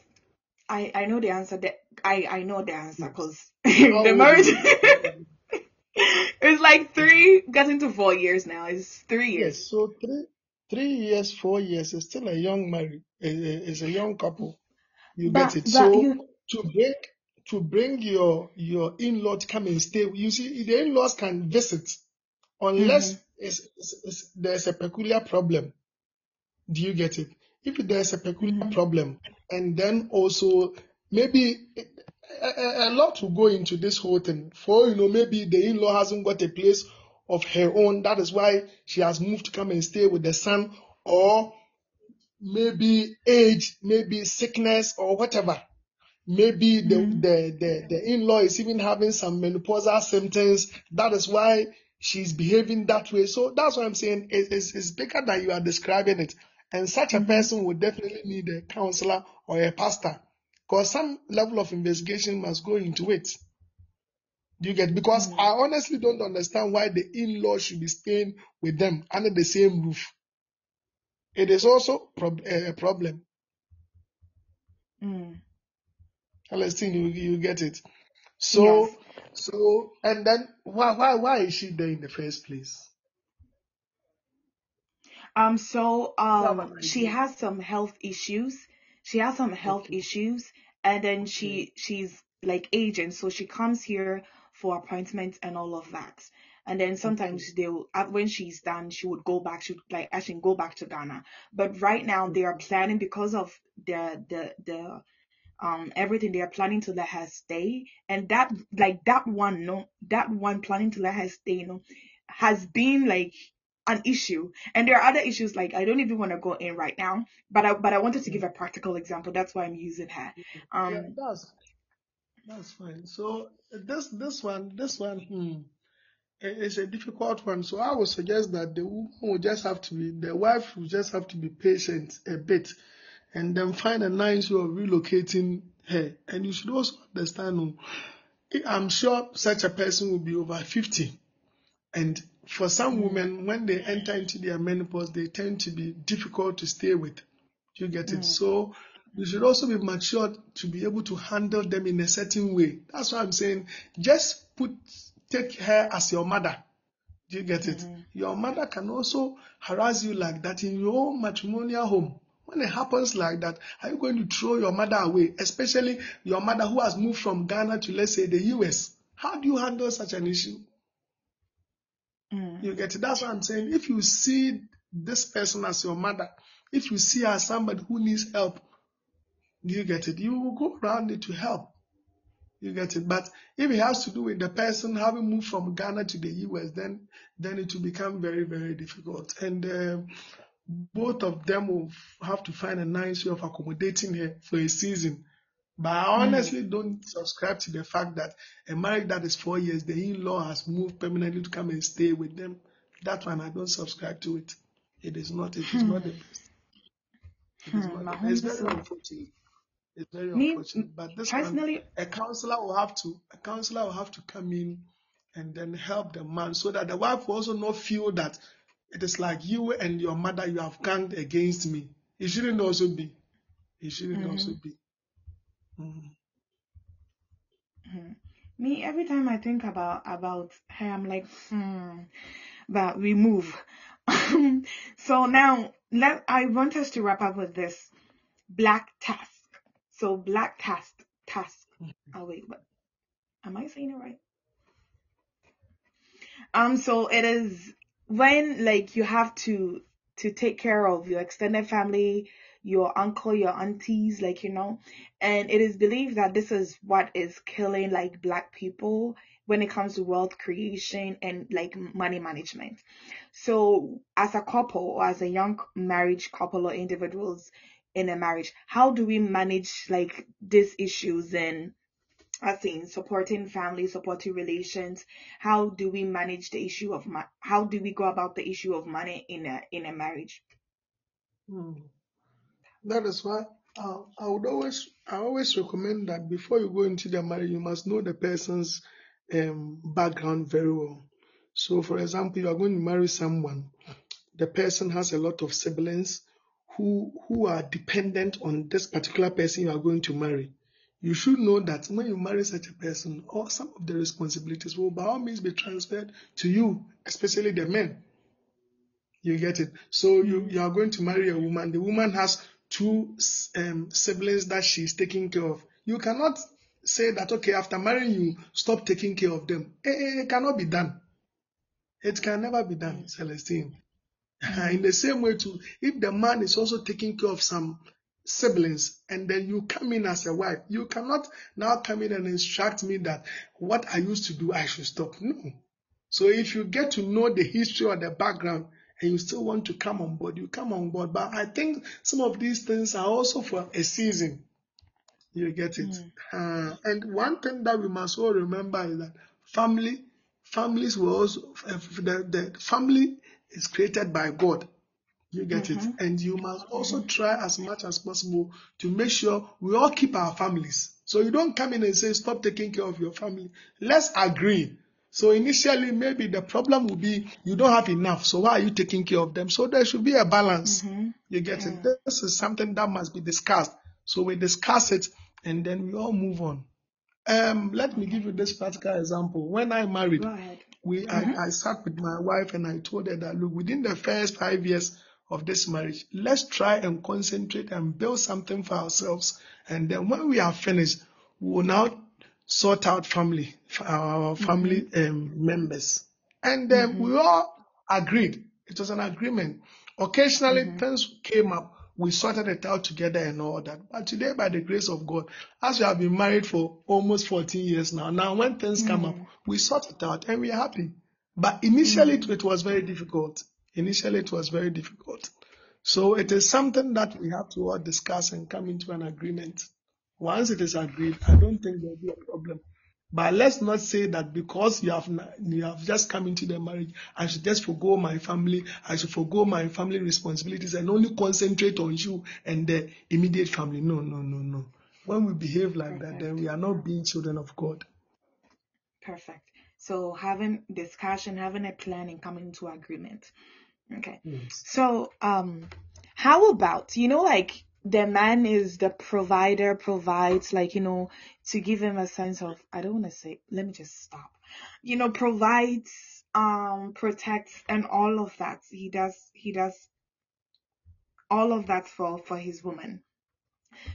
I I know the answer that I I know the answer because the old marriage is it's like three getting to four years now it's three years Yes, so three three years, four years is still a young marriage. is a young couple. You but get it. but So you to bring to bring your your in-law to come and stay, you see, the in-laws can visit unless Mhm. it's, it's, it's, there's a peculiar problem. Do you get it? If there's a peculiar Mhm. problem, and then also maybe a, a lot will go into this whole thing. For you know, maybe the in-law hasn't got a place of her own. That is why she has moved to come and stay with the son, or maybe age, maybe sickness, or whatever. Maybe the, Mm. the, the, the in-law is even having some menopausal symptoms. That is why she's behaving that way. So that's what I'm saying. It- it's, it's bigger than you are describing it. And such a Mhm. person would definitely need a counselor or a pastor because some level of investigation must go into it. Do you get? Because Mm. I honestly don't understand why the in-law should be staying with them under the same roof. It is also prob- a problem. Mm. Celestine, you, you get it. So, Yes. so, and then why, why, why is she there in the first place? Um, so Do you have um an she idea? has some health issues. She has some health Okay, issues and then okay, she she's like aging, so she comes here for appointments and all of that. And then okay. sometimes they'll uh, when she's done, she would go back, she would like actually go back to Ghana. But right now they are okay. planning because of the the the um everything they are planning to let her stay. And that like that one no that one planning to let her stay you know has been like an issue. And there are other issues like i don't even want to go in right now but i but i wanted to give a practical example. That's why i'm using her. Yeah, um that's that's fine. So this this one this one hmm, is a difficult one. So I would suggest that the woman will just have to be the wife will just have to be patient a bit and then find a nice way of relocating her. And you should also understand, oh, I'm sure such a person will be over 50. And for some women, when they enter into their menopause, they tend to be difficult to stay with. You get it? mm, So you should also be matured to be able to handle them in a certain way. That's why I'm saying just put take her as your mother. Do you get it? mhm, Your mother can also harass you like that in your own matrimonial home. When it happens like that, are you going to throw your mother away? Especially your mother who has moved from Ghana to, let's say, the US. How do you handle such an issue? mm, You get it? That's what I'm saying. If you see this person as your mother, if you see her as somebody who needs help, you get it? You will go around it to help. You get it? But if it has to do with the person having moved from Ghana to the US, then then it will become very, very difficult. And uh, both of them will have to find a nice way of accommodating her for a season. But I mm, honestly don't subscribe to the fact that a marriage that is four years, the in-law has moved permanently to come and stay with them. That one I don't subscribe to it. It is not. It is hmm, not the best. It is hmm, not the best. It's very unfortunate. It's very me unfortunate. But this one, personally a counselor will have to a counselor will have to come in and then help the man so that the wife will also not feel that it is like you and your mother you have ganged against me. It shouldn't also be. It shouldn't also mhm, be. Mhm. me every time i think about about her i'm like hmm but we move so now let i want us to wrap up with this black task so black task task oh wait but am i saying it right um so it is when like you have to to take care of your extended family your uncle your aunties like you know and it is believed that this is what is killing like black people when it comes to wealth creation and like money management. So as a couple or as a young marriage couple or individuals in a marriage how do we manage like these issues and as in supporting family, supporting relations. How do we manage the issue of ma- how do we go about the issue of money in a in a marriage? Hmm. That is why I, I would always I always recommend that before you go into the marriage, you must know the person's um, background very well. So, for example, you are going to marry someone. The person has a lot of siblings who who are dependent on this particular person you are going to marry. You should know that when you marry such a person, all some of the responsibilities will by all means be transferred to you, especially the men. You get it. So you, Mm, you are going to marry a woman. The woman has two um, siblings that she's taking care of. You cannot say that okay after marrying you stop taking care of them. It, it, it cannot be done. It can never be done, mm, Celestine. In mm, the same way too, if the man is also taking care of some siblings and then you come in as a wife. You cannot now come in and instruct me that what I used to do, I should stop. No. So if you get to know the history or the background and you still want to come on board, you come on board. But I think some of these things are also for a season. You get it. Mm. Uh, and one thing that we must all remember is that family, families will also the, the family is created by God. You get it. Mhm. And you must also try as much as possible to make sure we all keep our families. So you don't come in and say, stop taking care of your family. Let's agree. So initially, maybe the problem will be you don't have enough. So why are you taking care of them? So there should be a balance. Mhm. You get Mm. it. This is something that must be discussed. So we discuss it and then we all move on. Um, let me give you this practical example. When I married, we Mhm. I, I sat with my wife and I told her that look, within the first five years of this marriage, let's try and concentrate and build something for ourselves. And then when we are finished, we will now sort out family, our family um, members. And then Mhm. we all agreed. It was an agreement. Occasionally Mhm. things came up. We sorted it out together and all that. But today, by the grace of God, as we have been married for almost 14 years now, now when things come up, Mm. we sort it out and we are happy. But initially, Mm. it, it was very difficult. Initially, it was very difficult. So it is something that we have to all discuss and come into an agreement. Once it is agreed, I don't think there will be a problem. But let's not say that because you have you have just come into the marriage, I should just forgo my family, I should forgo my family responsibilities and only concentrate on you and the immediate family. No, no, no, no. When we behave like that, then we are not being children of God. Perfect. So having discussion, having a plan, and coming to agreement. Okay. Yes. So, um, how about, you know, like the man is the provider, provides, like, you know, to give him a sense of, I don't want to say, let me just stop, you know, provides, um, protects, and all of that. He does, he does all of that for, for his woman.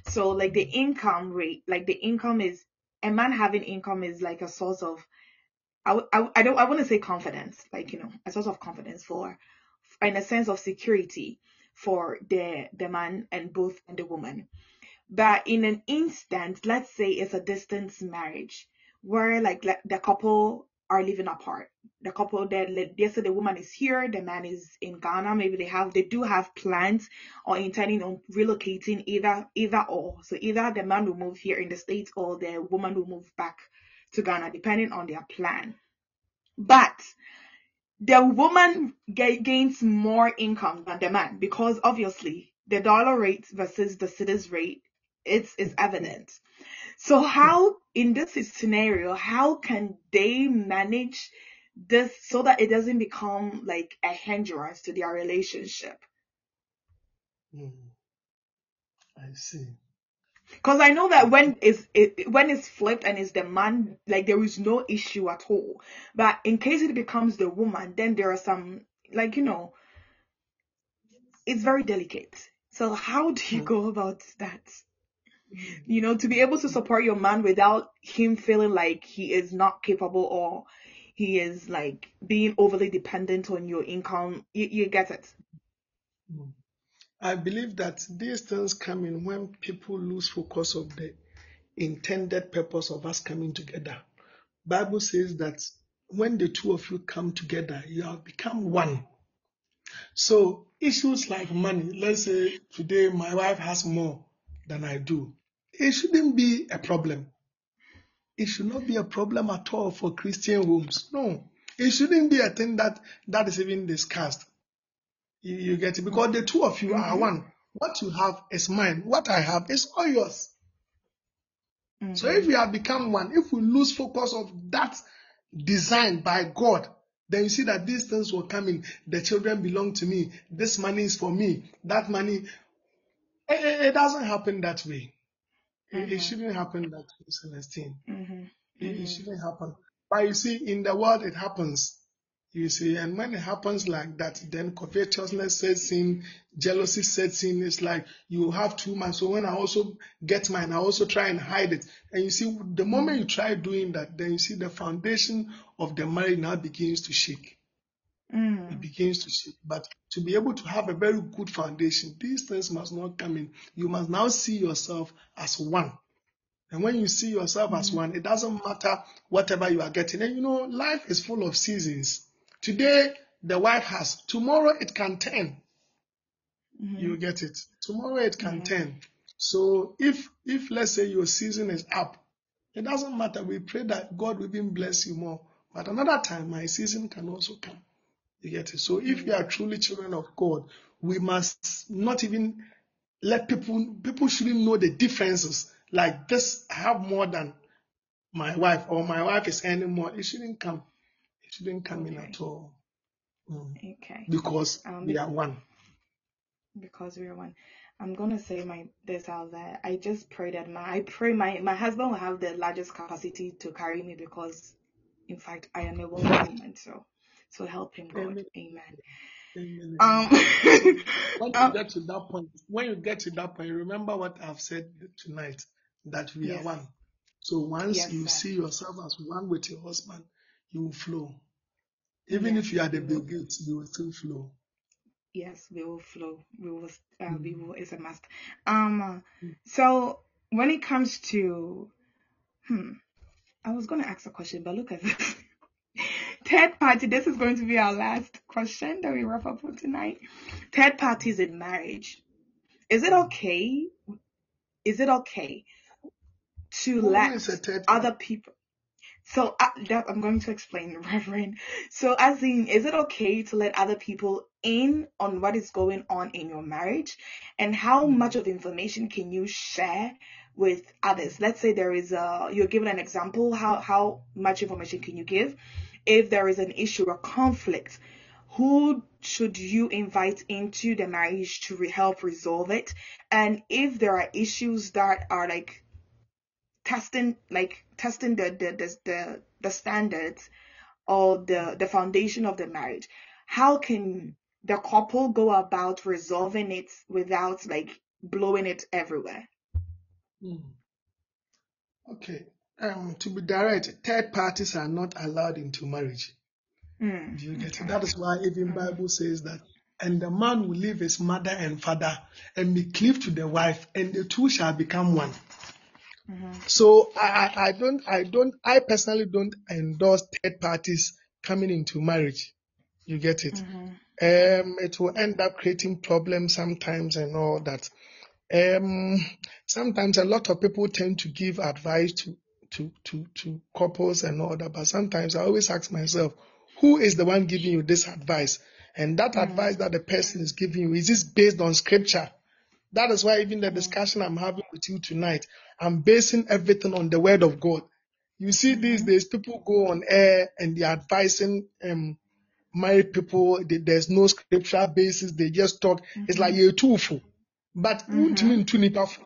So, like, the income rate, like, the income is, a man having income is like a source of, I, I, I don't, I want to say confidence, like, you know, a source of confidence for, in a sense of security for the the man and both and the woman. But in an instant, let's say it's a distance marriage where like the couple are living apart. The couple that they say the woman is here, the man is in Ghana. Maybe they have they do have plans or intending on relocating either either or. So either the man will move here in the states or the woman will move back to Ghana, depending on their plan. But the woman ga- gains more income than the man because obviously the dollar rate versus the cedis rate it's is evident. So how in this scenario, how can they manage this so that it doesn't become like a hindrance to their relationship? Mm. I see. Because I know that when it's it, when it's flipped and it's the man, like there is no issue at all. But in case it becomes the woman, then there are some like you know it's very delicate. So how do you Mm. go about that? You know, to be able to support your man without him feeling like he is not capable or he is like being overly dependent on your income. You, you get it. Mm. I believe that these things come in when people lose focus of the intended purpose of us coming together. Bible says that when the two of you come together, you have become one. So issues like money, let's say today my wife has more than I do. It shouldn't be a problem. It should not be a problem at all for Christian homes. No. It shouldn't be a thing that that is even discussed. You, you get it? Because the two of you are Mhm. one. What you have is mine. What I have is all yours. So if Mhm. we have become one, if we lose focus of that design by God, then you see that these things will come in. The children belong to me. This money is for me. That money, it, it- it doesn't happen that way. It, it Mhm. shouldn't happen that way, Celestine. Mhm. It, it Mhm. shouldn't happen. But you see, in the world, it happens. You see, and when it happens like that, then covetousness sets in, jealousy sets in. It's like you have too much. So when I also get mine, I also try and hide it. And you see, the moment you try doing that, then you see the foundation of the marriage now begins to shake. Mm. It begins to shake. But to be able to have a very good foundation, these things must not come in. You must now see yourself as one. And when you see yourself as Mm. one, it doesn't matter whatever you are getting. And you know, life is full of seasons. Today, the wife has. Tomorrow, it can turn. Mhm. You get it. Tomorrow, it can Yeah. turn. So if if let's say your season is up, it doesn't matter. We pray that God will even bless you more. But another time, my season can also come. You get it. So if we are truly children of God, we must not even let people people shouldn't know the differences. Like this, I have more than my wife, or my wife is earning more. It shouldn't come. Shouldn't come in at all. Mm. Okay. Because Um, we are one. because we're one. I'm gonna say my this out there. I just pray that my I pray my my husband will have the largest capacity to carry me because, in fact, I am a woman. So, so help him, God. Amen. Amen. Amen. Um. when you um, get to that point, when you get to that point, remember what I've said tonight that we are one. So once Yes, you sir. see yourself as one with your husband, you will flow. Even Yes, if you are the we will. You will still flow. Yes, we will flow. We will. Uh, we Mm. will. It's a must. Um. Mm. So when it comes to, hmm, I was gonna ask a question, but look at this. Third party. This is going to be our last question that we wrap up for tonight. Third parties in marriage. Is it Mm. okay? Is it okay to Who, let is a third other people? So uh, that I'm going to explain, Reverend. So as in, is it okay to let other people in on what is going on in your marriage, and how Mm. much of information can you share with others? Let's say there is a you're given an example. How how much information can you give? If there is an issue or conflict, who should you invite into the marriage to re- help resolve it? And if there are issues that are like testing like testing the the the the, the standards or the the foundation of the marriage how can the couple go about resolving it without like blowing it everywhere Mm. Okay. Um, to be direct, third parties are not allowed into marriage. mm, Do you get it? That is why even Bible says that, and the man will leave his mother and father and be cleaved to the wife, and the two shall become one. Mhm, So I, I don't I don't I personally don't endorse third parties coming into marriage. You get it? mhm, Um, it will end up creating problems sometimes and all that. Um, sometimes a lot of people tend to give advice to to to to couples and all that, but sometimes I always ask myself, who is the one giving you this advice? And that mm, advice that the person is giving you is this based on scripture? That is why even the discussion I'm having with you tonight, I'm basing everything on the word of God. You see, these days people go on air and they're advising um married people. They, there's no scriptural basis. They just talk. It's like mhm, you're too full. But mhm, wontumi ntu nipa fo.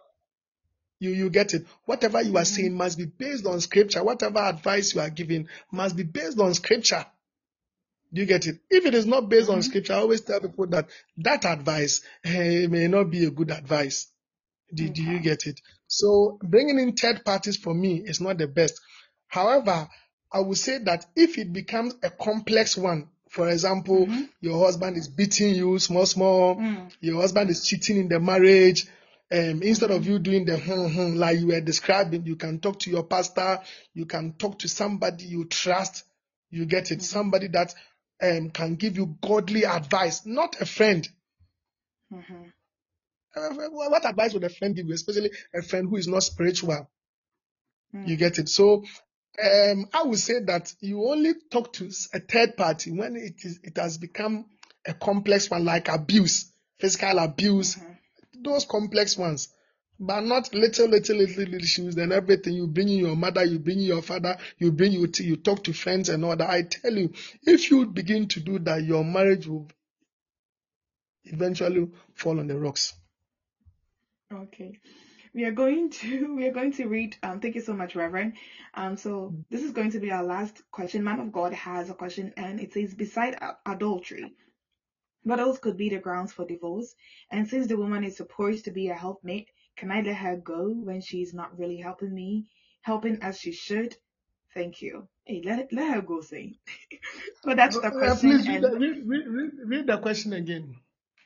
you you get it. Whatever you are saying must be based on scripture. Whatever advice you are giving must be based on scripture. Do you get it? If it is not based on mhm, scripture, I always tell people that that advice eh, may not be a good advice. Do, do you okay get it? So bringing in third parties for me is not the best. However, I would say that if it becomes a complex one, for example, mhm, your husband is beating you small, small, mm, your husband is cheating in the marriage, um, instead of mhm, you doing the hmm, hmm, like you were describing, you can talk to your pastor, you can talk to somebody you trust, you get it, mhm, somebody that um, can give you godly advice, not a friend. mhm, Uh, What advice would a friend give you, especially a friend who is not spiritual? You mm, get it. So um, I would say that you only talk to a third party when it is it has become a complex one, like abuse, physical abuse, mhm, those complex ones. But not little, little, little, little issues and everything. You bring in your mother, you bring in your father, you bring you, you talk to friends and all that. I tell you, if you begin to do that, your marriage will eventually fall on the rocks. okay we are going to we are going to read um thank you so much reverend um so this is going to be our last question man of god has a question and it says beside adultery what else could be the grounds for divorce and since the woman is supposed to be a helpmate can i let her go when she's not really helping me helping as she should thank you Hey, let let her go say. so that's the Uh, question. please read And the, read, read, read, read the question again.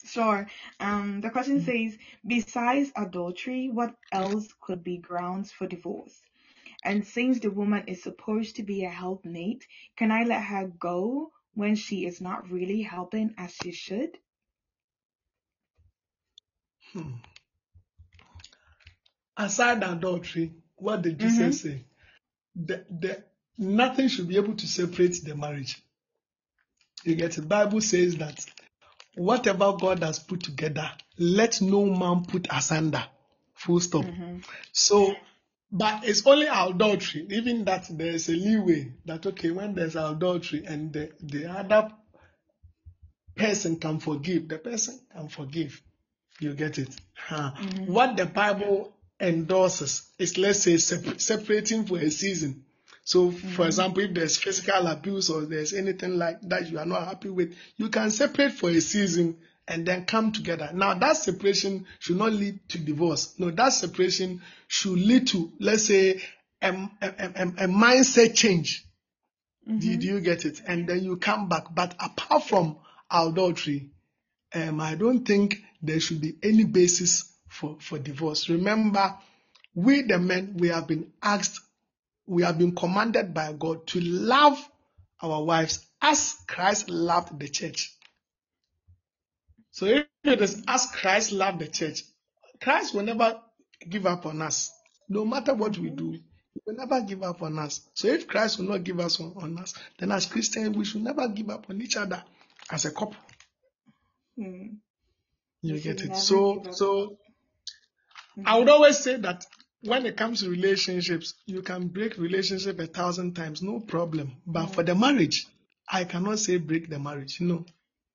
sure, um, the question says, besides adultery, what else could be grounds for divorce? And since the woman is supposed to be a helpmate, can I let her go when she is not really helping as she should? Hmm. Aside adultery, what did Mm-hmm. Jesus say? The, the, nothing should be able to separate the marriage. You get it? Bible says that whatever God has put together, let no man put asunder. Full stop. Mm-hmm. So, but it's only adultery. Even that there's a leeway that okay, when there's adultery and the, the other person can forgive, the person can forgive. You get it? Huh. Mm-hmm. What the Bible endorses is, let's say, separating for a season. So, for Mm-hmm. example, if there's physical abuse or there's anything like that you are not happy with, you can separate for a season and then come together. Now, that separation should not lead to divorce. No, that separation should lead to, let's say, a, a, a, a mindset change. Do, Mm-hmm. do you get it? And then you come back. But apart from adultery, um, I don't think there should be any basis for, for divorce. Remember, we the men, we have been asked, we have been commanded by God to love our wives as Christ loved the church. So if it is as Christ loved the church, Christ will never give up on us. No matter what we do, he will never give up on us. So if Christ will not give us on, on us, then as Christians, we should never give up on each other as a couple. Mm. You get it? So, so I Mm-hmm. would always say that when it comes to relationships, you can break relationship a thousand times, no problem. But for the marriage, I cannot say break the marriage. No.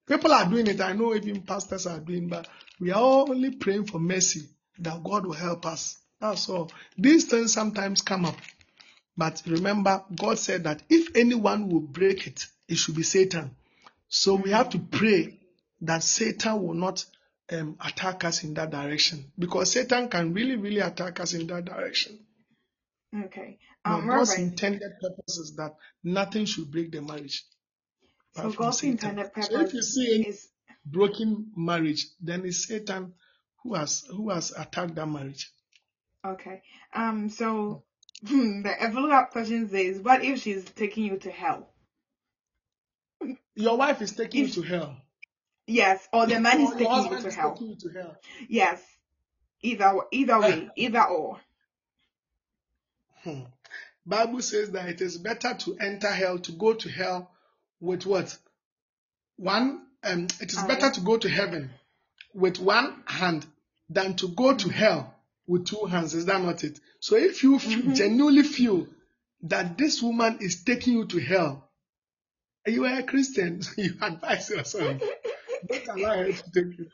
People are doing it. I know even pastors are doing, but we are only praying for mercy that God will help us. That's all. These things sometimes come up. But remember, God said that if anyone will break it, it should be Satan. So we have to pray that Satan will not um, attack us in that direction because Satan can really, really attack us in that direction. Okay. Um, God's Reverend, intended purpose is that nothing should break the marriage so God's Satan. intended So if you see any is broken marriage, then it's Satan who has who has attacked that marriage. okay. Um, so the follow-up question says, what if she's taking you to hell? Your wife is taking you to hell. Yes, or the man is Or your taking you to hell. you to hell. Yes, either either way, either or. Hmm. Bible says that it is better to enter hell to go to hell with what one um it is better to go to heaven with one hand than to go to hell with two hands is that not it so if you f- mhm. genuinely feel that this woman is taking you to hell and you are a christian you advise yourself don't allow her to take you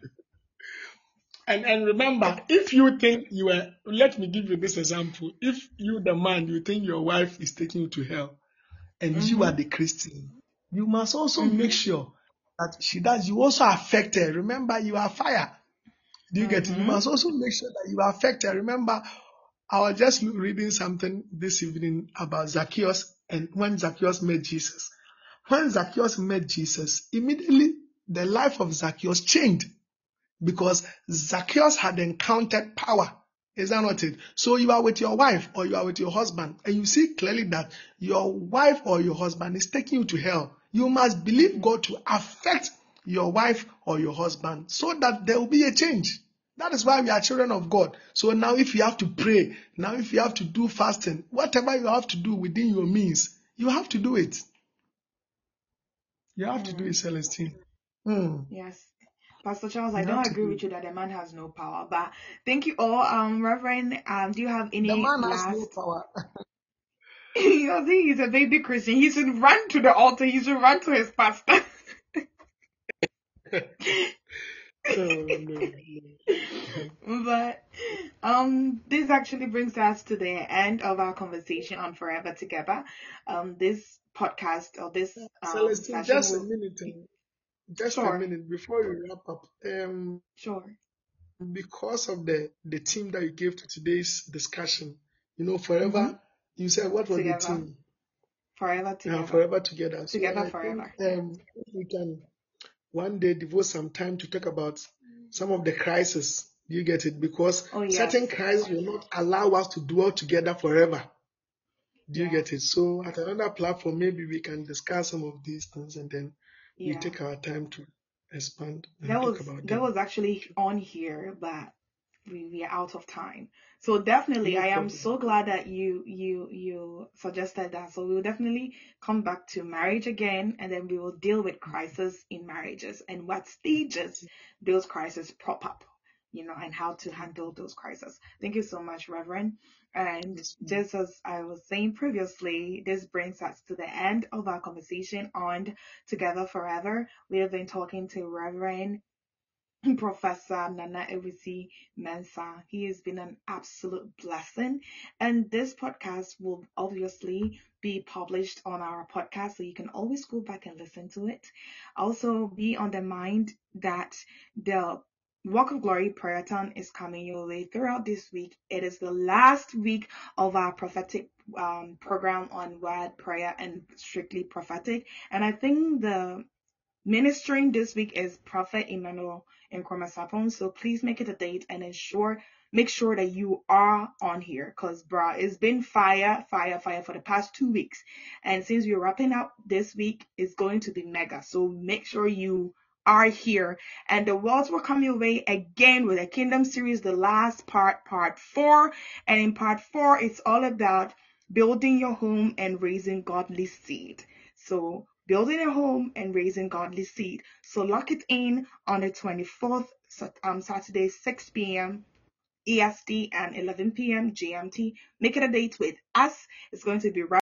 and and remember, if you think you are, let me give you this example. If you, the man, you think your wife is taking you to hell, and you are the Christian, you must also make Mhm. sure that she does. You also affect her. Remember, you are fire. Do you get it? You Mhm. must also make sure that you affect her. Remember, I was just reading something this evening about Zacchaeus and when Zacchaeus met Jesus. When Zacchaeus met Jesus, immediately the life of Zacchaeus changed because Zacchaeus had encountered power. Is that not it? So you are with your wife or you are with your husband, and you see clearly that your wife or your husband is taking you to hell. You must believe God to affect your wife or your husband so that there will be a change. That is why we are children of God. So now, if you have to pray, now if you have to do fasting, whatever you have to do within your means, you have to do it. You have to do it. Celestine. Hmm. Yes. Pastor Charles, I You don't agree with you that the man has no power, but thank you all. Um, Reverend, um, do you have any The man has no last? power. I think he's a baby Christian. He should run to the altar. He should run to his pastor. Oh, but um, this actually brings us to the end of our conversation on Forever Together. Um, this podcast or this um Celestine, session just a minute, just a sure, minute before we wrap up. Um, sure. because of the the theme that you gave to today's discussion, you know, forever. You said what was the theme? Forever together. uh, forever together. So Together I think forever. um, we can one day devote some time to talk about some of the crises. You get it? Because Oh yes. certain crises will not allow us to dwell together forever. Do you Yeah. get it? So at another platform, maybe we can discuss some of these things and then we Yeah. take our time to expand and That talk was about that them. was actually on here, but we, we are out of time. So definitely, No I am problem. so glad that you you you suggested that. So we'll definitely come back to marriage again, and then we will deal with mm-hmm. crisis in marriages and what stages those crises prop up, you know, and how to handle those crises. Thank you so much, Reverend. And just as I was saying previously, this brings us to the end of our conversation on Together Forever. We have been talking to Reverend Professor Nana Ewisi Mensah. He has been an absolute blessing. And this podcast will obviously be published on our podcast, so you can always go back and listen to it. Also, be on the mind that the Walk of Glory Prayer-a-thon is coming your way throughout this week. It is the last week of our prophetic um, program on word prayer and strictly prophetic. And I think the ministering this week is Prophet Emmanuel in Sapon. So please make it a date and ensure, make sure that you are on here. Cause bruh, it's been fire, fire, fire for the past two weeks. And since we're wrapping up this week, it's going to be mega. So make sure you are here. And the Worlds will come your way again with a kingdom series, the last part, part four. And in part four, it's all about building your home and raising godly seed. So building a home and raising godly seed. So lock it in on the 24th, um, Saturday, 6 p.m. EST and 11 p.m. GMT. Make it a date with us. It's going to be right